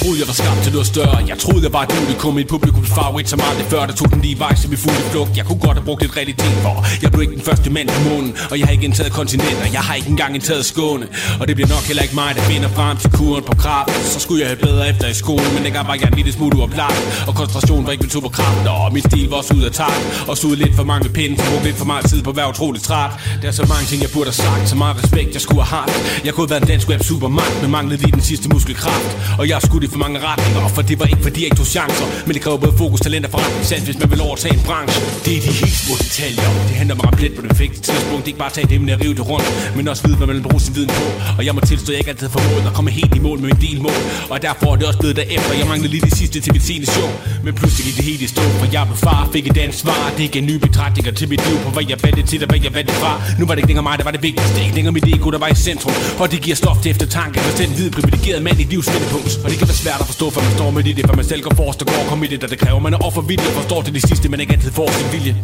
troede, jeg var skabt til noget større. Jeg troede, jeg var et unikum, et publikums favorit Som aldrig før, der tog den lige vej, som i fulde flugt. Jeg kunne godt have brugt lidt realitet for Jeg blev ikke den første mand på månen Og jeg har ikke indtaget kontinenter. Jeg har ikke engang indtaget skåne Og det bliver nok heller ikke mig, der finder frem til kuren på kraft. Så skulle jeg have bedre efter i skole Men dengang var jeg en lille smule uoplagt Og koncentrationen var ikke min superkraft Og min stil var også ud af takt Og stod lidt for mange pinde, så Brugte lidt for meget tid på at være utroligt træt. Der er så mange ting, jeg burde have sagt Så meget respekt, jeg skulle have haft. Jeg kunne have været en dansk web supermagt Men manglede lige den sidste muskelkraft Og jeg skulle for mange retninger For det var ikke fordi jeg ikke tog chancer. Men det kræver både fokus, talent og forretningssans Hvis man vil overtage en branche. Det er de helt små detaljer. Det handler om at ramme på det perfekte tidspunkt. Ikke bare tage det emne og rive det rundt. Men også vide, hvad man vil bruge sin viden på. Og jeg må tilstå, at jeg ikke altid har formået at komme helt i mål med min del mål. Og derfor er det også blevet derefter. Jeg manglede lige det sidste til mit seneste show. Men pludselig gik det helt i stå For jeg blev far, fik et ansvar Det gav nye betragtninger til mit liv På hvad jeg valgte til og hvad jeg valgte fra. Nu var det ikke længere mig, der var det vigtigste. Ikke længere mit ego, der var i centrum. Og det giver stof til eftertanke For den hvide privilegerede mand i livs vendepunkt. Og det kan være svært at forstå, for man står med i det For man selv går forrest og går og i det, der det kræver Man er offervillig og forstår til det sidste Men ikke altid får sin vilje.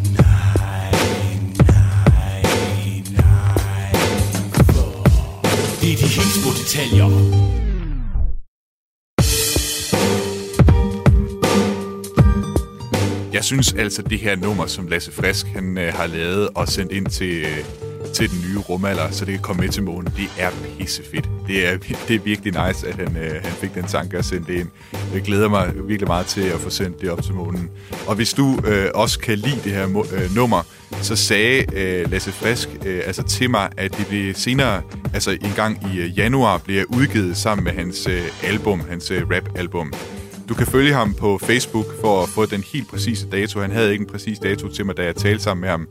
Det er de helt små detaljer. Jeg synes altså, det her nummer, som Lasse Frisk han, øh, har lavet og sendt ind til, øh, til den nye rumalder, så det kan komme med til månen, det er pissefedt. Det er, det er virkelig nice, at han, øh, han fik den tanke at sende det ind. Jeg glæder mig virkelig meget til at få sendt det op til månen. Og hvis du øh, også kan lide det her øh, nummer, så sagde øh, Lasse Frisk øh, altså til mig, at det bliver senere, altså en gang i øh, januar, bliver udgivet sammen med hans øh, album, hans øh, rap-album. Du kan følge ham på Facebook for at få den helt præcise dato. Han havde ikke en præcis dato til mig, da jeg talte sammen med ham.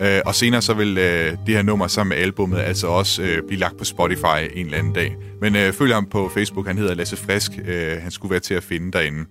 Øh, og senere så vil øh, det her nummer sammen med albummet altså også øh, blive lagt på Spotify en eller anden dag. Men øh, følg ham på Facebook, han hedder Lasse Frisk. Øh, han skulle være til at finde derinde.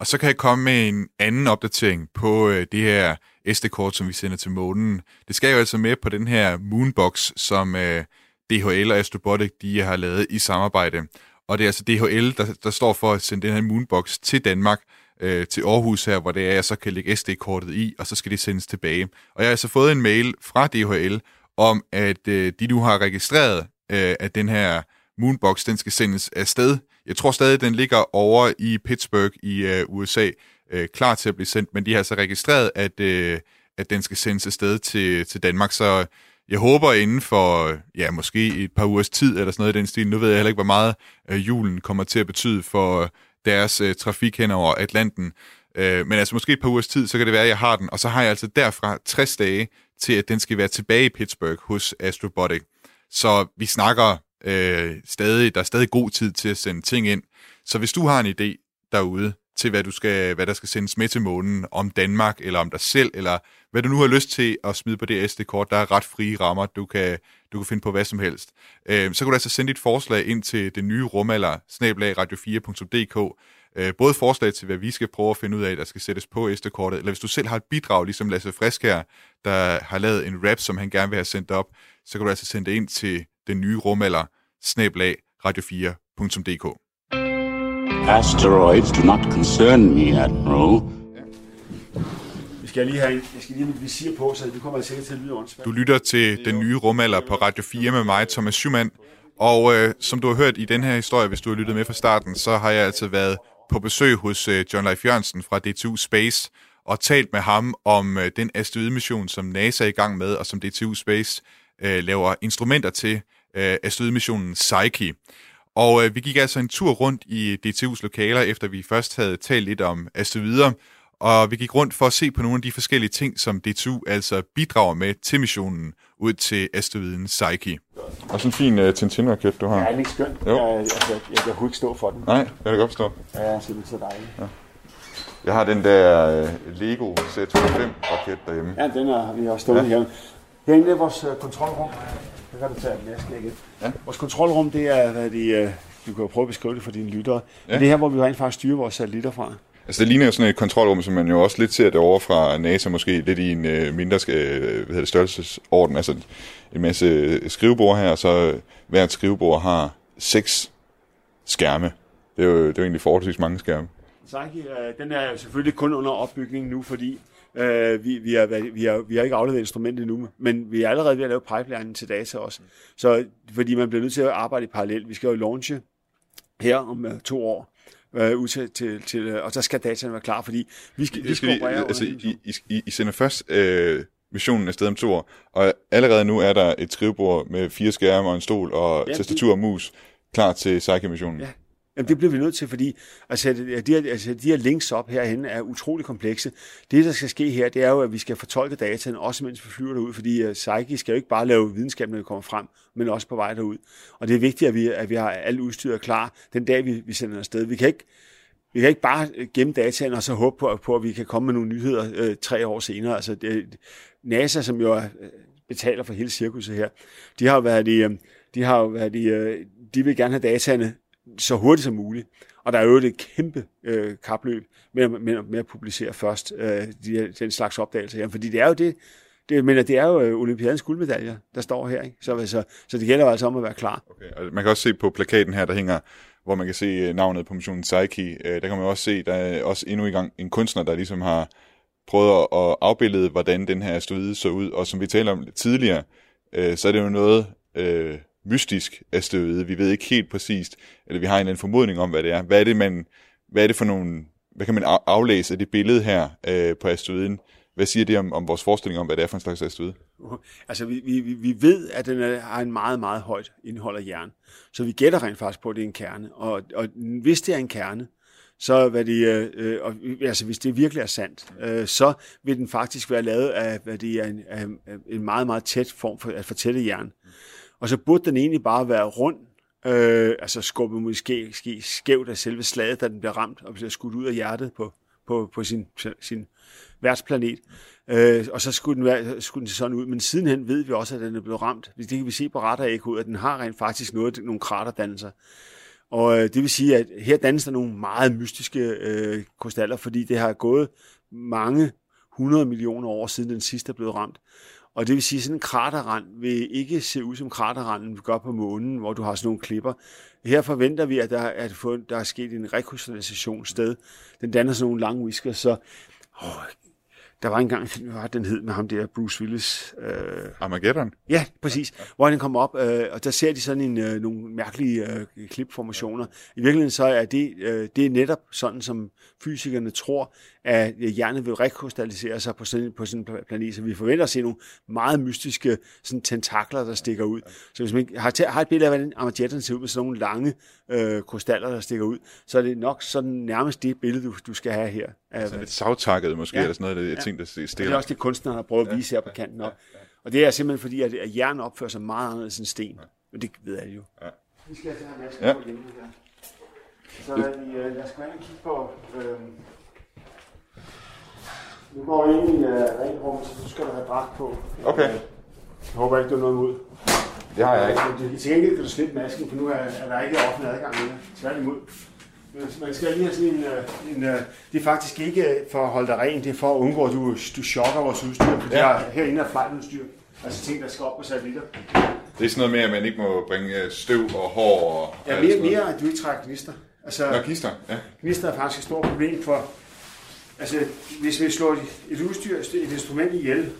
Og så kan jeg komme med en anden opdatering på øh, det her SD-kort, som vi sender til månen. Det skal jo altså med på den her Moonbox, som øh, DHL og Astrobotic de har lavet i samarbejde. Og det er altså DHL, der, der står for at sende den her Moonbox til Danmark, øh, til Aarhus her, hvor det er, jeg så kan lægge SD-kortet i, og så skal det sendes tilbage. Og jeg har så fået en mail fra DHL om, at øh, de nu har registreret, øh, at den her Moonbox, den skal sendes afsted. Jeg tror stadig, den ligger over i Pittsburgh i øh, USA, øh, klar til at blive sendt, men de har så registreret, at, øh, at den skal sendes afsted til, til Danmark, så jeg håber inden for, ja, måske et par ugers tid eller sådan noget i den stil. Nu ved jeg heller ikke, hvor meget øh, julen kommer til at betyde for deres øh, trafik hen over Atlanten. Øh, men altså måske et par ugers tid, så kan det være, at jeg har den. Og så har jeg altså derfra 60 dage til, at den skal være tilbage i Pittsburgh hos Astrobotic. Så vi snakker øh, stadig, der er stadig god tid til at sende ting ind. Så hvis du har en idé derude til, hvad, du skal, hvad der skal sendes med til månen, om Danmark, eller om dig selv, eller hvad du nu har lyst til at smide på det SD-kort, der er ret frie rammer. Du kan, du kan finde på hvad som helst. Øh, så kan du altså sende dit forslag ind til det nye rumalder, snablag radio4.dk. Øh, både forslag til, hvad vi skal prøve at finde ud af, der skal sættes på SD-kortet, eller hvis du selv har et bidrag, ligesom Lasse Frisk her, der har lavet en rap, som han gerne vil have sendt op, så kan du altså sende det ind til det nye rumalder, snablag radio4.dk. Asteroids do not concern me, Admiral skal jeg lige have en, jeg skal lige have mit visir på, så det kommer sikkert til at lyde åndssvagt. Du lytter til den nye rumalder på Radio 4 med mig, Thomas Schumann. Og øh, som du har hørt i den her historie, hvis du har lyttet med fra starten, så har jeg altså været på besøg hos øh, John Leif Jørgensen fra DTU Space og talt med ham om øh, den asteroidemission, som NASA er i gang med, og som DTU Space øh, laver instrumenter til, øh, asteroidemissionen Psyche. Og øh, vi gik altså en tur rundt i DTU's lokaler, efter vi først havde talt lidt om asteroider, og vi gik rundt for at se på nogle af de forskellige ting, som DTU altså bidrager med til missionen ud til asteroiden Psyche. Og sådan en fin uh, Tintin-raket, du har. Ja, er den ikke skøn? Jo. Jeg, altså, jeg, jeg, jeg kunne ikke stå for den. Nej, det kan jeg godt forstå. Ja, jeg synes, det er så dejligt. Ja. Jeg har den der uh, Lego Z5-raket derhjemme. Ja, den er vi har stået ja. her. Herinde er vores uh, kontrolrum. Så kan du tage masken igen. Ja. Vores kontrolrum, det er, hvad de, uh, du kan jo prøve at beskrive det for dine lyttere. Ja. Ja. Det er her, hvor vi rent faktisk styrer vores satellitter fra. Altså det ligner jo sådan et kontrolrum, som man jo også lidt ser det over fra NASA, måske lidt i en øh, mindre øh, hvad hedder det, størrelsesorden. Altså en masse skrivebord her, og så hvert skrivebord har seks skærme. Det er jo, det er jo egentlig forholdsvis mange skærme. Saki, øh, den er selvfølgelig kun under opbygning nu, fordi øh, vi, vi, har, vi, har, vi har ikke afleveret instrumentet endnu, men vi er allerede ved at lave pipeline til data også. Så fordi man bliver nødt til at arbejde i parallel. Vi skal jo launche her om øh, to år, øh, ud til, til, til, og der skal dataen være klar, fordi vi skal, vi skal operere altså, I, I, I, sender først øh, missionen afsted om to år, og allerede nu er der et skrivebord med fire skærme og en stol og Ja, tastatur og mus klar til Psyche-missionen. Ja. Jamen, det bliver vi nødt til, fordi altså, de, her, altså, de her links op herhen er utrolig komplekse. Det, der skal ske her, det er jo, at vi skal fortolke dataen, også mens vi flyver derud, fordi uh, Psyche skal jo ikke bare lave videnskab, når vi kommer frem, men også på vej derud. Og det er vigtigt, at vi, at vi har alt udstyret klar den dag, vi, vi sender afsted. Vi kan ikke vi kan ikke bare øh, gemme dataen og så håbe på, på at vi kan komme med nogle nyheder øh, tre år senere. Altså, det, NASA, som jo er, øh, betaler for hele cirkuset her, de har jo været i, øh, de har jo været i, øh, de vil gerne have dataene så hurtigt som muligt. Og der er jo et kæmpe øh, kapløb med, med, med at publicere først øh, de, den slags opdagelser her. Fordi det er jo det, det, men det er jo øh, olympiadens guldmedaljer, der står her. Ikke? Så, så, så det gælder altså om at være klar. Okay. Og man kan også se på plakaten her, der hænger, hvor man kan se øh, navnet på missionen Psyche. Øh, Der kan man også se, der er også endnu en gang en kunstner, der ligesom har prøvet at- afbilde, afbillede, hvordan den her asteroide så ud. Og som vi talte om tidligere, øh, så er det jo noget øh, mystisk asteroide. Vi ved ikke helt præcist, eller vi har en eller anden formodning om, hvad det er. Hvad er det, man, hvad er det for nogle, hvad kan man aflæse af det billede her øh, på asteroiden? Hvad siger det om, om vores forestilling om, hvad det er for en slags asteroide? Altså, vi, vi, vi- ved, at den er, har en meget, meget højt indhold af jern. Så vi gætter rent faktisk på, at det er en kerne. Og, og hvis det er en kerne, så hvad det, øh, øh og, altså hvis det virkelig er sandt, øh, så vil den faktisk være lavet af, hvad det er en, af, en meget, meget tæt form for at fortælle jern. Og så burde den egentlig bare være rund, øh, altså skubbet måske ske skævt af selve slaget, da den bliver ramt og bliver skudt ud af hjertet på, på, på sin, sin værtsplanet. Øh, og så skulle den, være, skulle den se sådan ud. Men sidenhen ved vi også, at den er blevet ramt. Det kan vi se på radarekkoet, at den har rent faktisk noget, nogle kraterdannelser. Og øh, det vil sige, at her dannes der nogle meget mystiske øh, krystaller, fordi det har gået mange 100 millioner år siden den sidste er blevet ramt. Og det vil sige, at sådan en kraterrand vil ikke se ud som kraterranden, vi gør på månen, hvor du har sådan nogle klipper. Her forventer vi, at der, at der er sket en rekrystallisation sted. Den danner sådan nogle lange whisker, så åh, der var engang en film, hvad den hed med ham der, Bruce Willis. Øh, Armageddon? Ja, præcis. Hvor den kommer op, øh, og der ser de sådan en, øh, nogle mærkelige øh, klipformationer. I virkeligheden så er det, øh, det er netop sådan, som fysikerne tror, at hjernen vil rekrystallisere sig på sådan, på sådan en planet. Så vi forventer at se nogle meget mystiske sådan tentakler, der stikker ud. Så hvis man har, har et billede af, hvordan Armageddon ser ud med sådan nogle lange øh, krystaller, der stikker ud, så er det nok sådan nærmest det billede, du, du skal have her. Altså lidt savtakket måske, eller sådan noget, det er ting, der Og stiller. Det er også det, kunstneren har prøvet at vise her på kanten op. Og det er simpelthen fordi, at at jern opfører sig meget anderledes end sten. Men det ved alle jo. Ja. Vi skal altså have masken Ja. på hjemme her. Så er vi, øh, lad os gå ind og kigge på... Øh, nu går vi ind i uh, renrum, så du skal du have dragt på. Okay. Jeg håber ikke, du er noget imod. Det har jeg ikke. Men Til gengæld kan du slippe masken, for nu er, er der ikke offentlig adgang mere. Tværtimod. Man skal lige have sådan en, øh, en øh, det er faktisk ikke for at holde dig ren, det er for at undgå, at du, du chokker vores udstyr, for ja. Ja. det er herinde er flejtudstyr. Altså ting, der skal op på satellitter. Det er sådan noget med, at man ikke må bringe øh, støv og hår og... Ja, mere, mere at du ikke trækker gnister. Altså, Nå, gnister, ja. Gnister er faktisk et stort problem for... Altså, hvis vi slår et- udstyr, et instrument ihjel,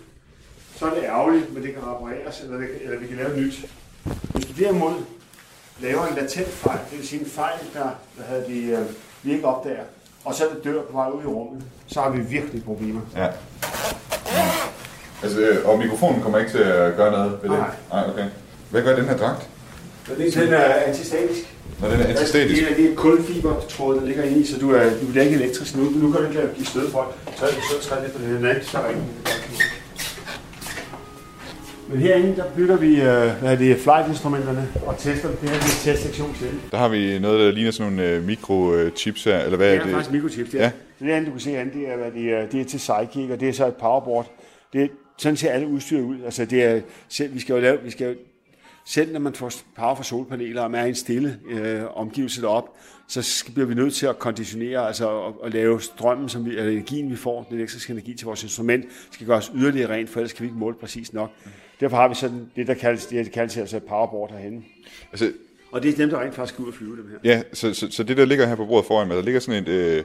så er det ærgerligt, men det kan repareres, eller, det, eller vi kan lave nyt. Hvis du derimod laver en latent fejl, det vil sige en fejl, der, der havde de, øh, vi ikke opdager, og så er det dør på vej ud i rummet, så har vi virkelig problemer. Ja. Altså, øh, og mikrofonen kommer ikke til at gøre noget ved det? Nej. Nej, okay. Hvad gør den her dragt? Den er antistatisk. Når den er antistatisk? Det er, det er kulfibertråd, der ligger inde i, så du, er, du bliver ikke elektrisk. Nu, nu kan du ikke give stød for det. Så, så træder det på den anden, så er der ikke Men herinde, der bygger vi øh, hvad er det, flight-instrumenterne og tester. Det her det er en testsektion til. Der har vi noget, der ligner sådan nogle øh, mikrochips her, eller hvad Det er er det? faktisk mikrochips, ja. Ja. Det andet, du kan se herinde, det er, hvad det er, det er til Psychic, og det er så et powerboard. Det er, sådan ser alle udstyr ud. Altså, det er, selv, vi skal jo lave, vi skal jo, selv når man får power fra solpaneler, og man er i en stille øh, omgivelse derop, så skal, bliver vi nødt til at konditionere, altså at, at lave strømmen, som vi, eller energien, vi får, den elektriske energi til vores instrument, skal gøres yderligere rent, for ellers kan vi ikke måle præcis nok. Derfor har vi sådan det, der kaldes, det, der kaldes altså et powerboard herhenne. Altså, Og det er dem, der rent faktisk skal ud og flyve dem her. Ja, så, så, så det der ligger her på bordet foran mig, der ligger sådan et, øh,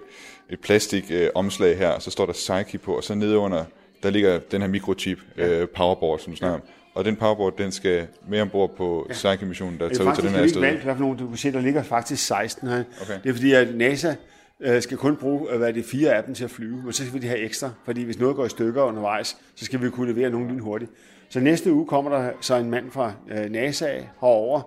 et plastik øh, omslag her, og så står der Psyche på, og så nede under, der ligger den her mikrochip øh, powerboard, som du snakker om. Og den powerboard, den skal med ombord på ja. Psyche-missionen, der Det tager er ud til faktisk den her sted. valgt, hvad for nogle du kan se, der ligger faktisk 16 her. Okay. Det er fordi, at NASA øh, skal kun bruge øh, hvad er det, fire af dem til at flyve, men så skal vi have ekstra, fordi hvis noget går i stykker undervejs, så skal vi kunne levere nogen hurtigt. Så næste uge kommer der så en mand fra øh, NASA herover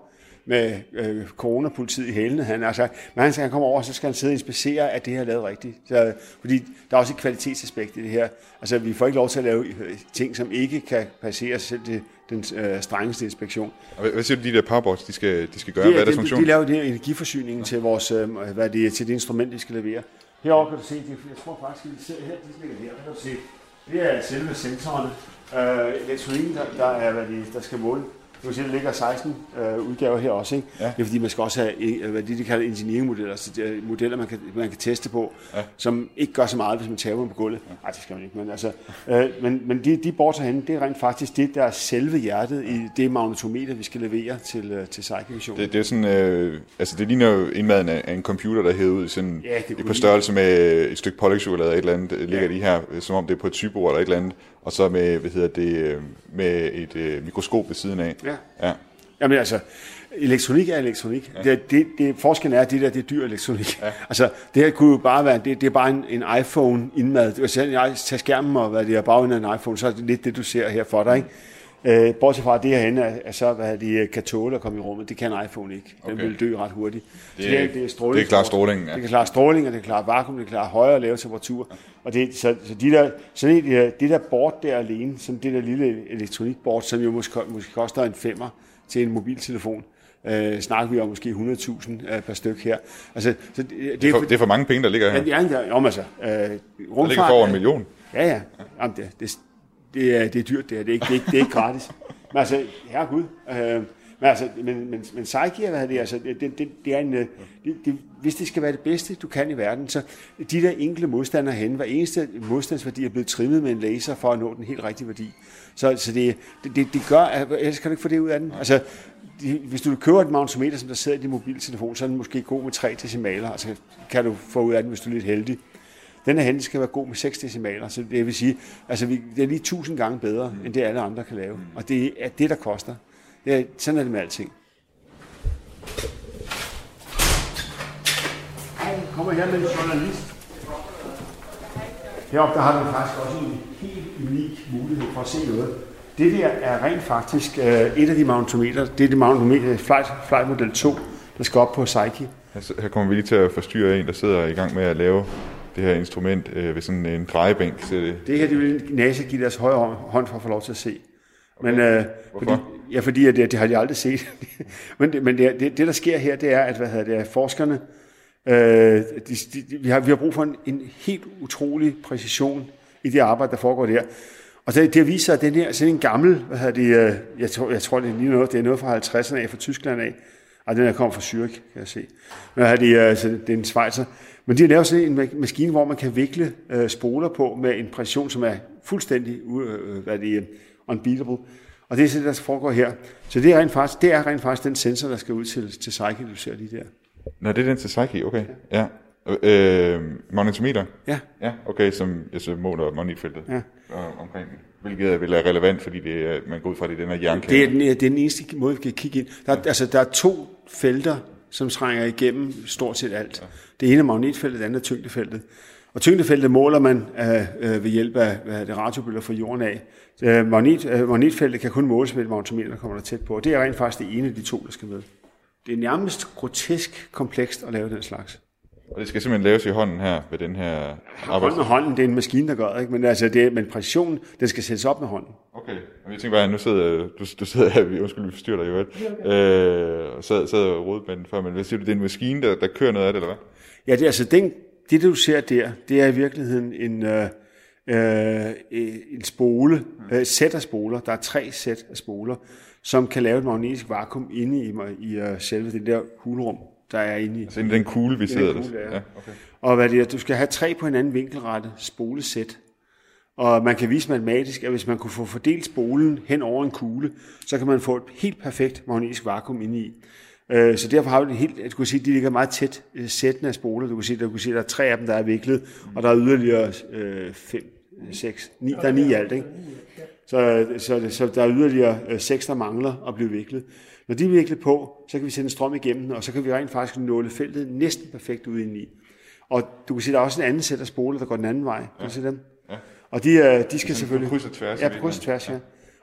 med øh, coronapolitiet i hælene. Han, altså, men han skal komme over, så skal han sidde og inspicere, at det her er lavet rigtigt. Så, fordi der er også et kvalitetsaspekt i det her. Altså, vi får ikke lov til at lave øh, ting, som ikke kan passere selv til den øh, strengeste inspektion. Og hvad, siger du, de der powerboards, de skal, de skal gøre? Det hvad er er, deres de, funktion? de laver det energiforsyningen til, vores, øh, hvad det er, til det instrument, de skal levere. Herovre kan du se, det, jeg tror faktisk, at de sidder her, de ligger her, kan du se, det er selve sensorerne. Øh, elektronikken, der, der, er, hvad det, der skal måle. Du kan se, der ligger 16 øh, udgaver her også. Ikke? Ja. Det er fordi, man skal også have øh, hvad det, de kalder engineering-modeller, altså er modeller, man kan, man kan teste på, Ja. ja. som ikke gør så meget, hvis man taber dem på gulvet. Nej, det skal man ikke, men, altså, øh, men, men de, de boards herhenne, det er rent faktisk det, der er selve hjertet i det magnetometer, vi skal levere til, øh, til Psyche-missionen. Det, det er sådan, øh, altså det ligner jo indmaden af, en computer, der er hævet ud i sådan Ja, det ligne- størrelse med et stykke pålægtschokolade eller et eller andet, ja. ligger Ja. de her, øh, som om det er på et typebord eller et eller andet, og så med, hvad hedder det, øh, med et øh, mikroskop ved siden af. Ja. ja. Jamen altså, elektronik er elektronik. Ja. Det, det, det, forskellen er, at det der det er dyr elektronik. Ja. Altså, det her kunne jo bare være, det, det er bare en, en iPhone indmad. Hvis jeg tager skærmen og hvad det er bagenden af en iPhone, så er det lidt det, du ser her for dig. Ikke? Øh, bortset fra, at det er, er så, hvad det kan tåle at komme i rummet. Det kan en iPhone ikke. Den Okay. vil dø ret hurtigt. Det Så er- det, er stråling. det er klart stråling, ja. Det kan klare stråling, og det kan klare vakuum, det kan klare højere og lave temperatur. Og det, så, så de der, sådan et, øh, det der board der alene, som det der lille elektronikboard, som jo måske, måske koster en femmer til en mobiltelefon, øh, snakker vi om måske 100.000 øh, per styk her. Altså, så det, Det er, for, det er for mange penge, der ligger her. Ja, ja, ja, om altså, øh, rumfart, ligger for over en million. Ja, ja. Jamen, det, det, det, er, det er dyrt, det her. Det er ikke, det er ikke, det er ikke gratis. Men altså, herregud. Øh, men, altså, men, men, men Psyche, hvad er det, altså, det, det, det er en, øh, det, det, hvis det skal være det bedste, du kan i verden, så de der enkelte modstandere hen, hver eneste modstandsværdi er blevet trimmet med en laser for at nå den helt rigtige værdi. Så, så det, det, det, gør, at, ellers kan du ikke få det ud af den. Altså, de, hvis du køber et magnetometer, som der sidder i din mobiltelefon, så er den måske god med 3 decimaler. Altså kan du få ud af den, hvis du er lidt heldig. Den her hente skal være god med 6 decimaler, så det vil sige, altså vi, det er lige 1000 gange bedre, mm. end det alle andre kan lave. Og det er det, der koster. Det er, sådan er det med alting. Hej, kommer her med en journalist. Heroppe der har du faktisk også en helt unik mulighed for at se noget. Det der er rent faktisk øh, et af de magnetometer, det er det magnetometer Flight, Flight Model 2, der skal op på Psyche. Her, her kommer vi lige til at forstyrre en, der sidder i gang med at lave det her instrument øh, ved sådan en drejebænk. Så det, Det her, det vil NASA give deres højre hånd- for at få lov til at se. Men, øh, Hvorfor? Fordi, ja, fordi at det, det har de aldrig set. men det, men det, det, det, der sker her, det er, at hvad hedder det, forskerne, øh, de, de, de, vi, har, vi har brug for en, en helt utrolig præcision i det arbejde, der foregår der. Og det, det viser, at den her, sådan en gammel, hvad hedder det, øh, jeg tror, jeg tror det er lige noget, det er noget fra 50'erne af, fra Tyskland af. Ej, den her kommer fra Zürich, kan jeg se. Men hvad det, altså, det er en Schweizer. Men de har lavet sådan en maskine, hvor man kan vikle øh, spoler på med en præcision, som er fuldstændig øh, hvad det, uh, unbeatable. Og det er det, der foregår her. Så det er rent faktisk, det er rent faktisk den sensor, der skal ud til, til Psyche, du ser lige der. Nå, det er den til Psyche, okay. Ja. ja. Øh, magnetometer? Ja. Ja, okay, som altså, måler magnetfeltet. Ja. Og, omkring, hvilket vil er relevant, fordi det er, man går ud fra, det er den her jernkage. Det er den, det er den eneste måde, vi kan kigge ind. Der, ja. altså, der er to felter, som trænger igennem stort set alt. Ja. Det ene er magnetfeltet, det andet er tyngdefeltet. Og tyngdefeltet måler man øh, ved hjælp af hvad det, radiobølger fra jorden af. Øh, magnet, øh, magnetfeltet kan kun måles med et magnetometer, der kommer der tæt på. Og det er rent faktisk det ene af de to, der skal med. Det er nærmest grotesk komplekst at lave den slags. Og det skal simpelthen laves i hånden her, ved den her arbejds... med hånden, det er en maskine, der gør det, ikke? Men, altså, det er, men præcisionen, den skal sættes op med hånden. Okay, men jeg tænker bare, nu sidder du, du sidder her, undskyld, vi forstyrrer dig jo, øh, og sad, sad og rodede med den før, men hvad siger du, det er en maskine, der, der kører noget af det, eller hvad? Ja, det er altså, den, det, du ser der, det er i virkeligheden en, øh, øh, en spole, øh, sæt af spoler. Der er tre sæt af spoler, som kan lave et magnetisk vakuum inde i, i uh, selve det der hulrum, der er inde i. Altså inde i den kugle, vi sidder der. Ja. okay. Og hvad det er, du skal have tre på hinanden vinkelrette spolesæt. Og man kan vise matematisk, at hvis man kunne få fordelt spolen hen over en kugle, så kan man få et helt perfekt magnetisk vakuum inde i. Øh, så derfor har vi det helt, du kan sige, de ligger meget tæt øh, sættende af spoler. Du kan sige, du kan sige, der er tre af dem, der er viklet, og der er yderligere øh, fem, seks, ni, der er ni i alt, ikke? Så, så, så der er yderligere øh, seks, der mangler at blive viklet. Når de er viklet på, så kan vi sende strøm igennem, og så kan vi rent faktisk nåle feltet næsten perfekt ud ind i. Og du kan sige, der er også en anden sæt af spoler, der går den anden vej. Kan ja. du se dem? Ja. Og de, de skal selvfølgelig... På kryds og tværs. Ja, på kryds og tværs, ja.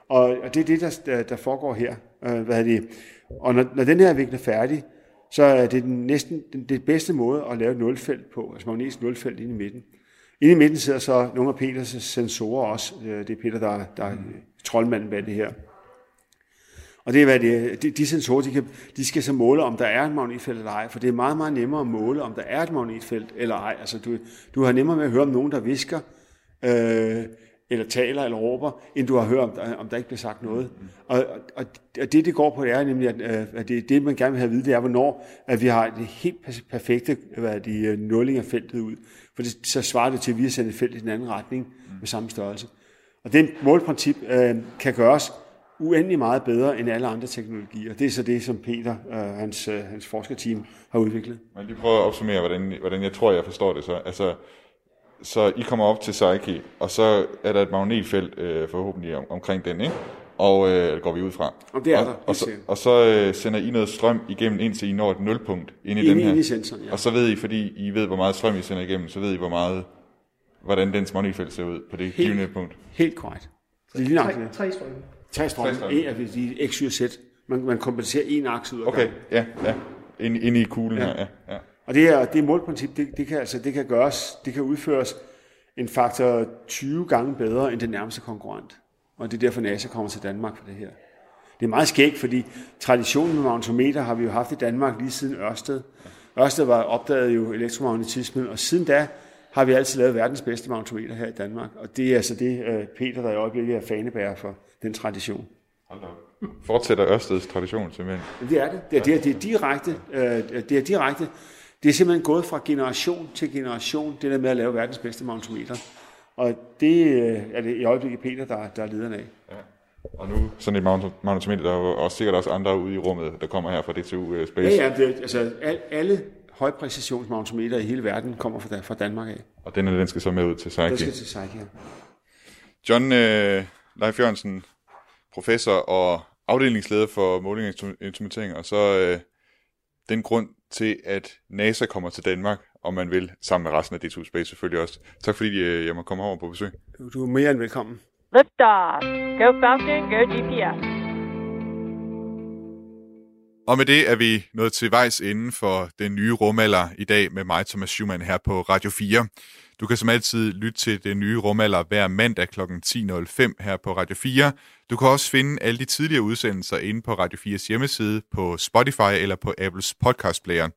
Og, og det er det, der, der foregår her. Øh, hvad er det? Og når, når den her er viklet færdig, så er det den næsten den, det bedste måde at lave et nulfelt på, altså magnetisk nulfelt inde i midten. Inde i midten sidder så nogle af Peters sensorer også. Øh, det er Peter, der, der er troldmanden bag det her. Og det er, hvad det, de, de sensorer, de, kan, de skal så måle, om der er et magnetfelt eller ej, for det er meget, meget nemmere at måle, om der er et magnetfelt eller ej. Altså, du, du har nemmere med at høre om nogen, der visker, øh, eller taler eller råber, end du har hørt, om der, om der ikke bliver sagt noget. Mm. Og, og, og det, det går på, det er nemlig, at, øh, at det, det, man gerne vil have at vide, det er, hvornår at vi har det helt perfekte hvad de, øh, nulling af feltet ud. For det, så svarer det til, at vi har sendt et felt i den anden retning mm. med samme størrelse. Og det målprincip øh, kan gøres uendelig meget bedre end alle andre teknologier. Det er så det, som Peter og øh, hans, øh, hans forskerteam har udviklet. Men lige prøve at opsummere, hvordan, hvordan jeg tror, jeg forstår det så. Altså, så I kommer op til Psyche, og så er der et magnetfelt øh, forhåbentlig om, omkring den, ikke? Og øh, går vi ud fra. Og det er og, der. Og så, og så øh, sender I noget strøm igennem, indtil I når et nulpunkt inde i den her. i sensoren, ja. Og så ved I, fordi I ved, hvor meget strøm I sender igennem, så ved I, hvor meget, hvordan dens magnetfelt ser ud på det Helt- givende punkt. Helt korrekt. Det er lige nok. Tre. Tre strømme. Tre strømme. En af de X, Y og Z. Man, man kompenserer en akse ud af Okay, ja, ja. Inde, inde i kuglen Ja. her, ja. ja. Og det er, det er målprincip, det, det, kan, altså, det kan gøres, det kan udføres en faktor 20 gange bedre end den nærmeste konkurrent. Og det er derfor NASA kommer til Danmark for det her. Det er meget skægt, fordi traditionen med magnetometer har vi jo haft i Danmark lige siden Ørsted. Ørsted var opdaget jo elektromagnetismen, og siden da har vi altid lavet verdens bedste magnetometer her i Danmark. Og det er altså det, øh, Peter, der i øjeblikket er fanebærer for den tradition. Fortsætter Ørsteds tradition simpelthen. Det er det. Det er, det er, det er direkte. Øh, det er direkte. Det er simpelthen gået fra generation til generation, det der med at lave verdens bedste magnetometer. Og det øh, er det i øjeblikket Peter, der, der er lederen af. Ja. Og nu sådan et magnet- magnetometer, der er jo også sikkert også andre ude i rummet, der kommer her fra DTU uh, Space. Ja, ja, det, altså al, alle højpræcisionsmagnetometer i hele verden kommer fra, fra Danmark af. Og den, her, den skal så med ud til Psyche. Den skal til Psyche, ja. John uh, Leif Jørgensen, professor og afdelingsleder for måling og instrumentering, og så uh, den grund til, at NASA kommer til Danmark, om man vil, sammen med resten af DTU Space selvfølgelig også. Tak fordi uh, jeg må komme over på besøg. Du, er mere end velkommen. Liftoff. Go Falcon, go GPS. Og med det er vi nået til vejs ende for den nye rumalder i dag med mig, Thomas Schumann, her på Radio 4. Du kan som altid lytte til den nye rumalder hver mandag kl. 10.05 her på Radio 4. Du kan også finde alle de tidligere udsendelser inde på Radio 4's hjemmeside, på Spotify eller på Apples podcast player.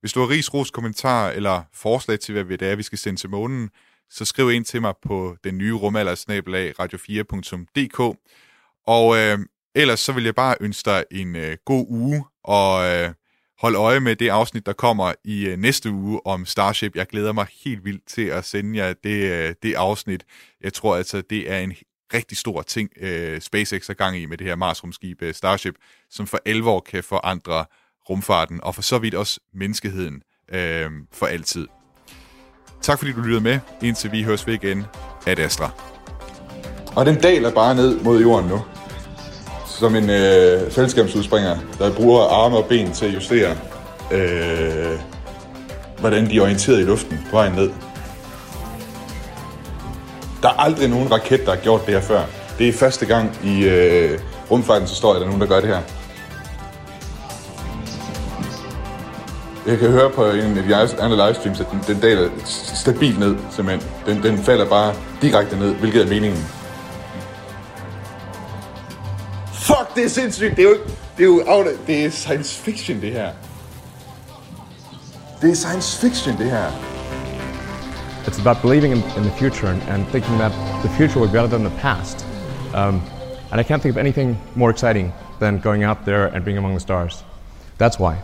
Hvis du har ris, ros, kommentarer eller forslag til, hvad det er, vi skal sende til månen, så skriv ind til mig på den nye rumalder radio4.dk. Og øh, ellers så vil jeg bare ønske dig en øh, god uge, og øh, hold øje med det afsnit, der kommer i øh, næste uge om Starship. Jeg glæder mig helt vildt til at sende jer det, øh, det afsnit. Jeg tror altså, det er en rigtig stor ting, øh, SpaceX er gang i med det her Mars-rumskib øh, Starship, som for alvor kan forandre rumfarten, og for så vidt også menneskeheden øh, for altid. Tak fordi du lyttede med, indtil vi høres ved igen. Ad Astra. Og den daler bare ned mod jorden nu. Som en øh, fællesskabsudspringer, der bruger arme og ben til at justere, øh, hvordan de er orienteret i luften på vejen ned. Der er aldrig nogen raket, der har gjort det her før. Det er første gang i øh, rumfartens historie, der er nogen, der gør det her. Jeg kan høre på en af de andre livestreams, at den, den daler stabilt ned, simpelthen. Den, den falder bare direkte ned, hvilket er meningen. Fuck, det er sindssygt. Det er jo, det er jo out det er science fiction, det her. Det er science fiction, det her. It's about believing in, in the future and, and thinking that the future will be better than the past. Um, and I can't think of anything more exciting than going out there and being among the stars. That's why.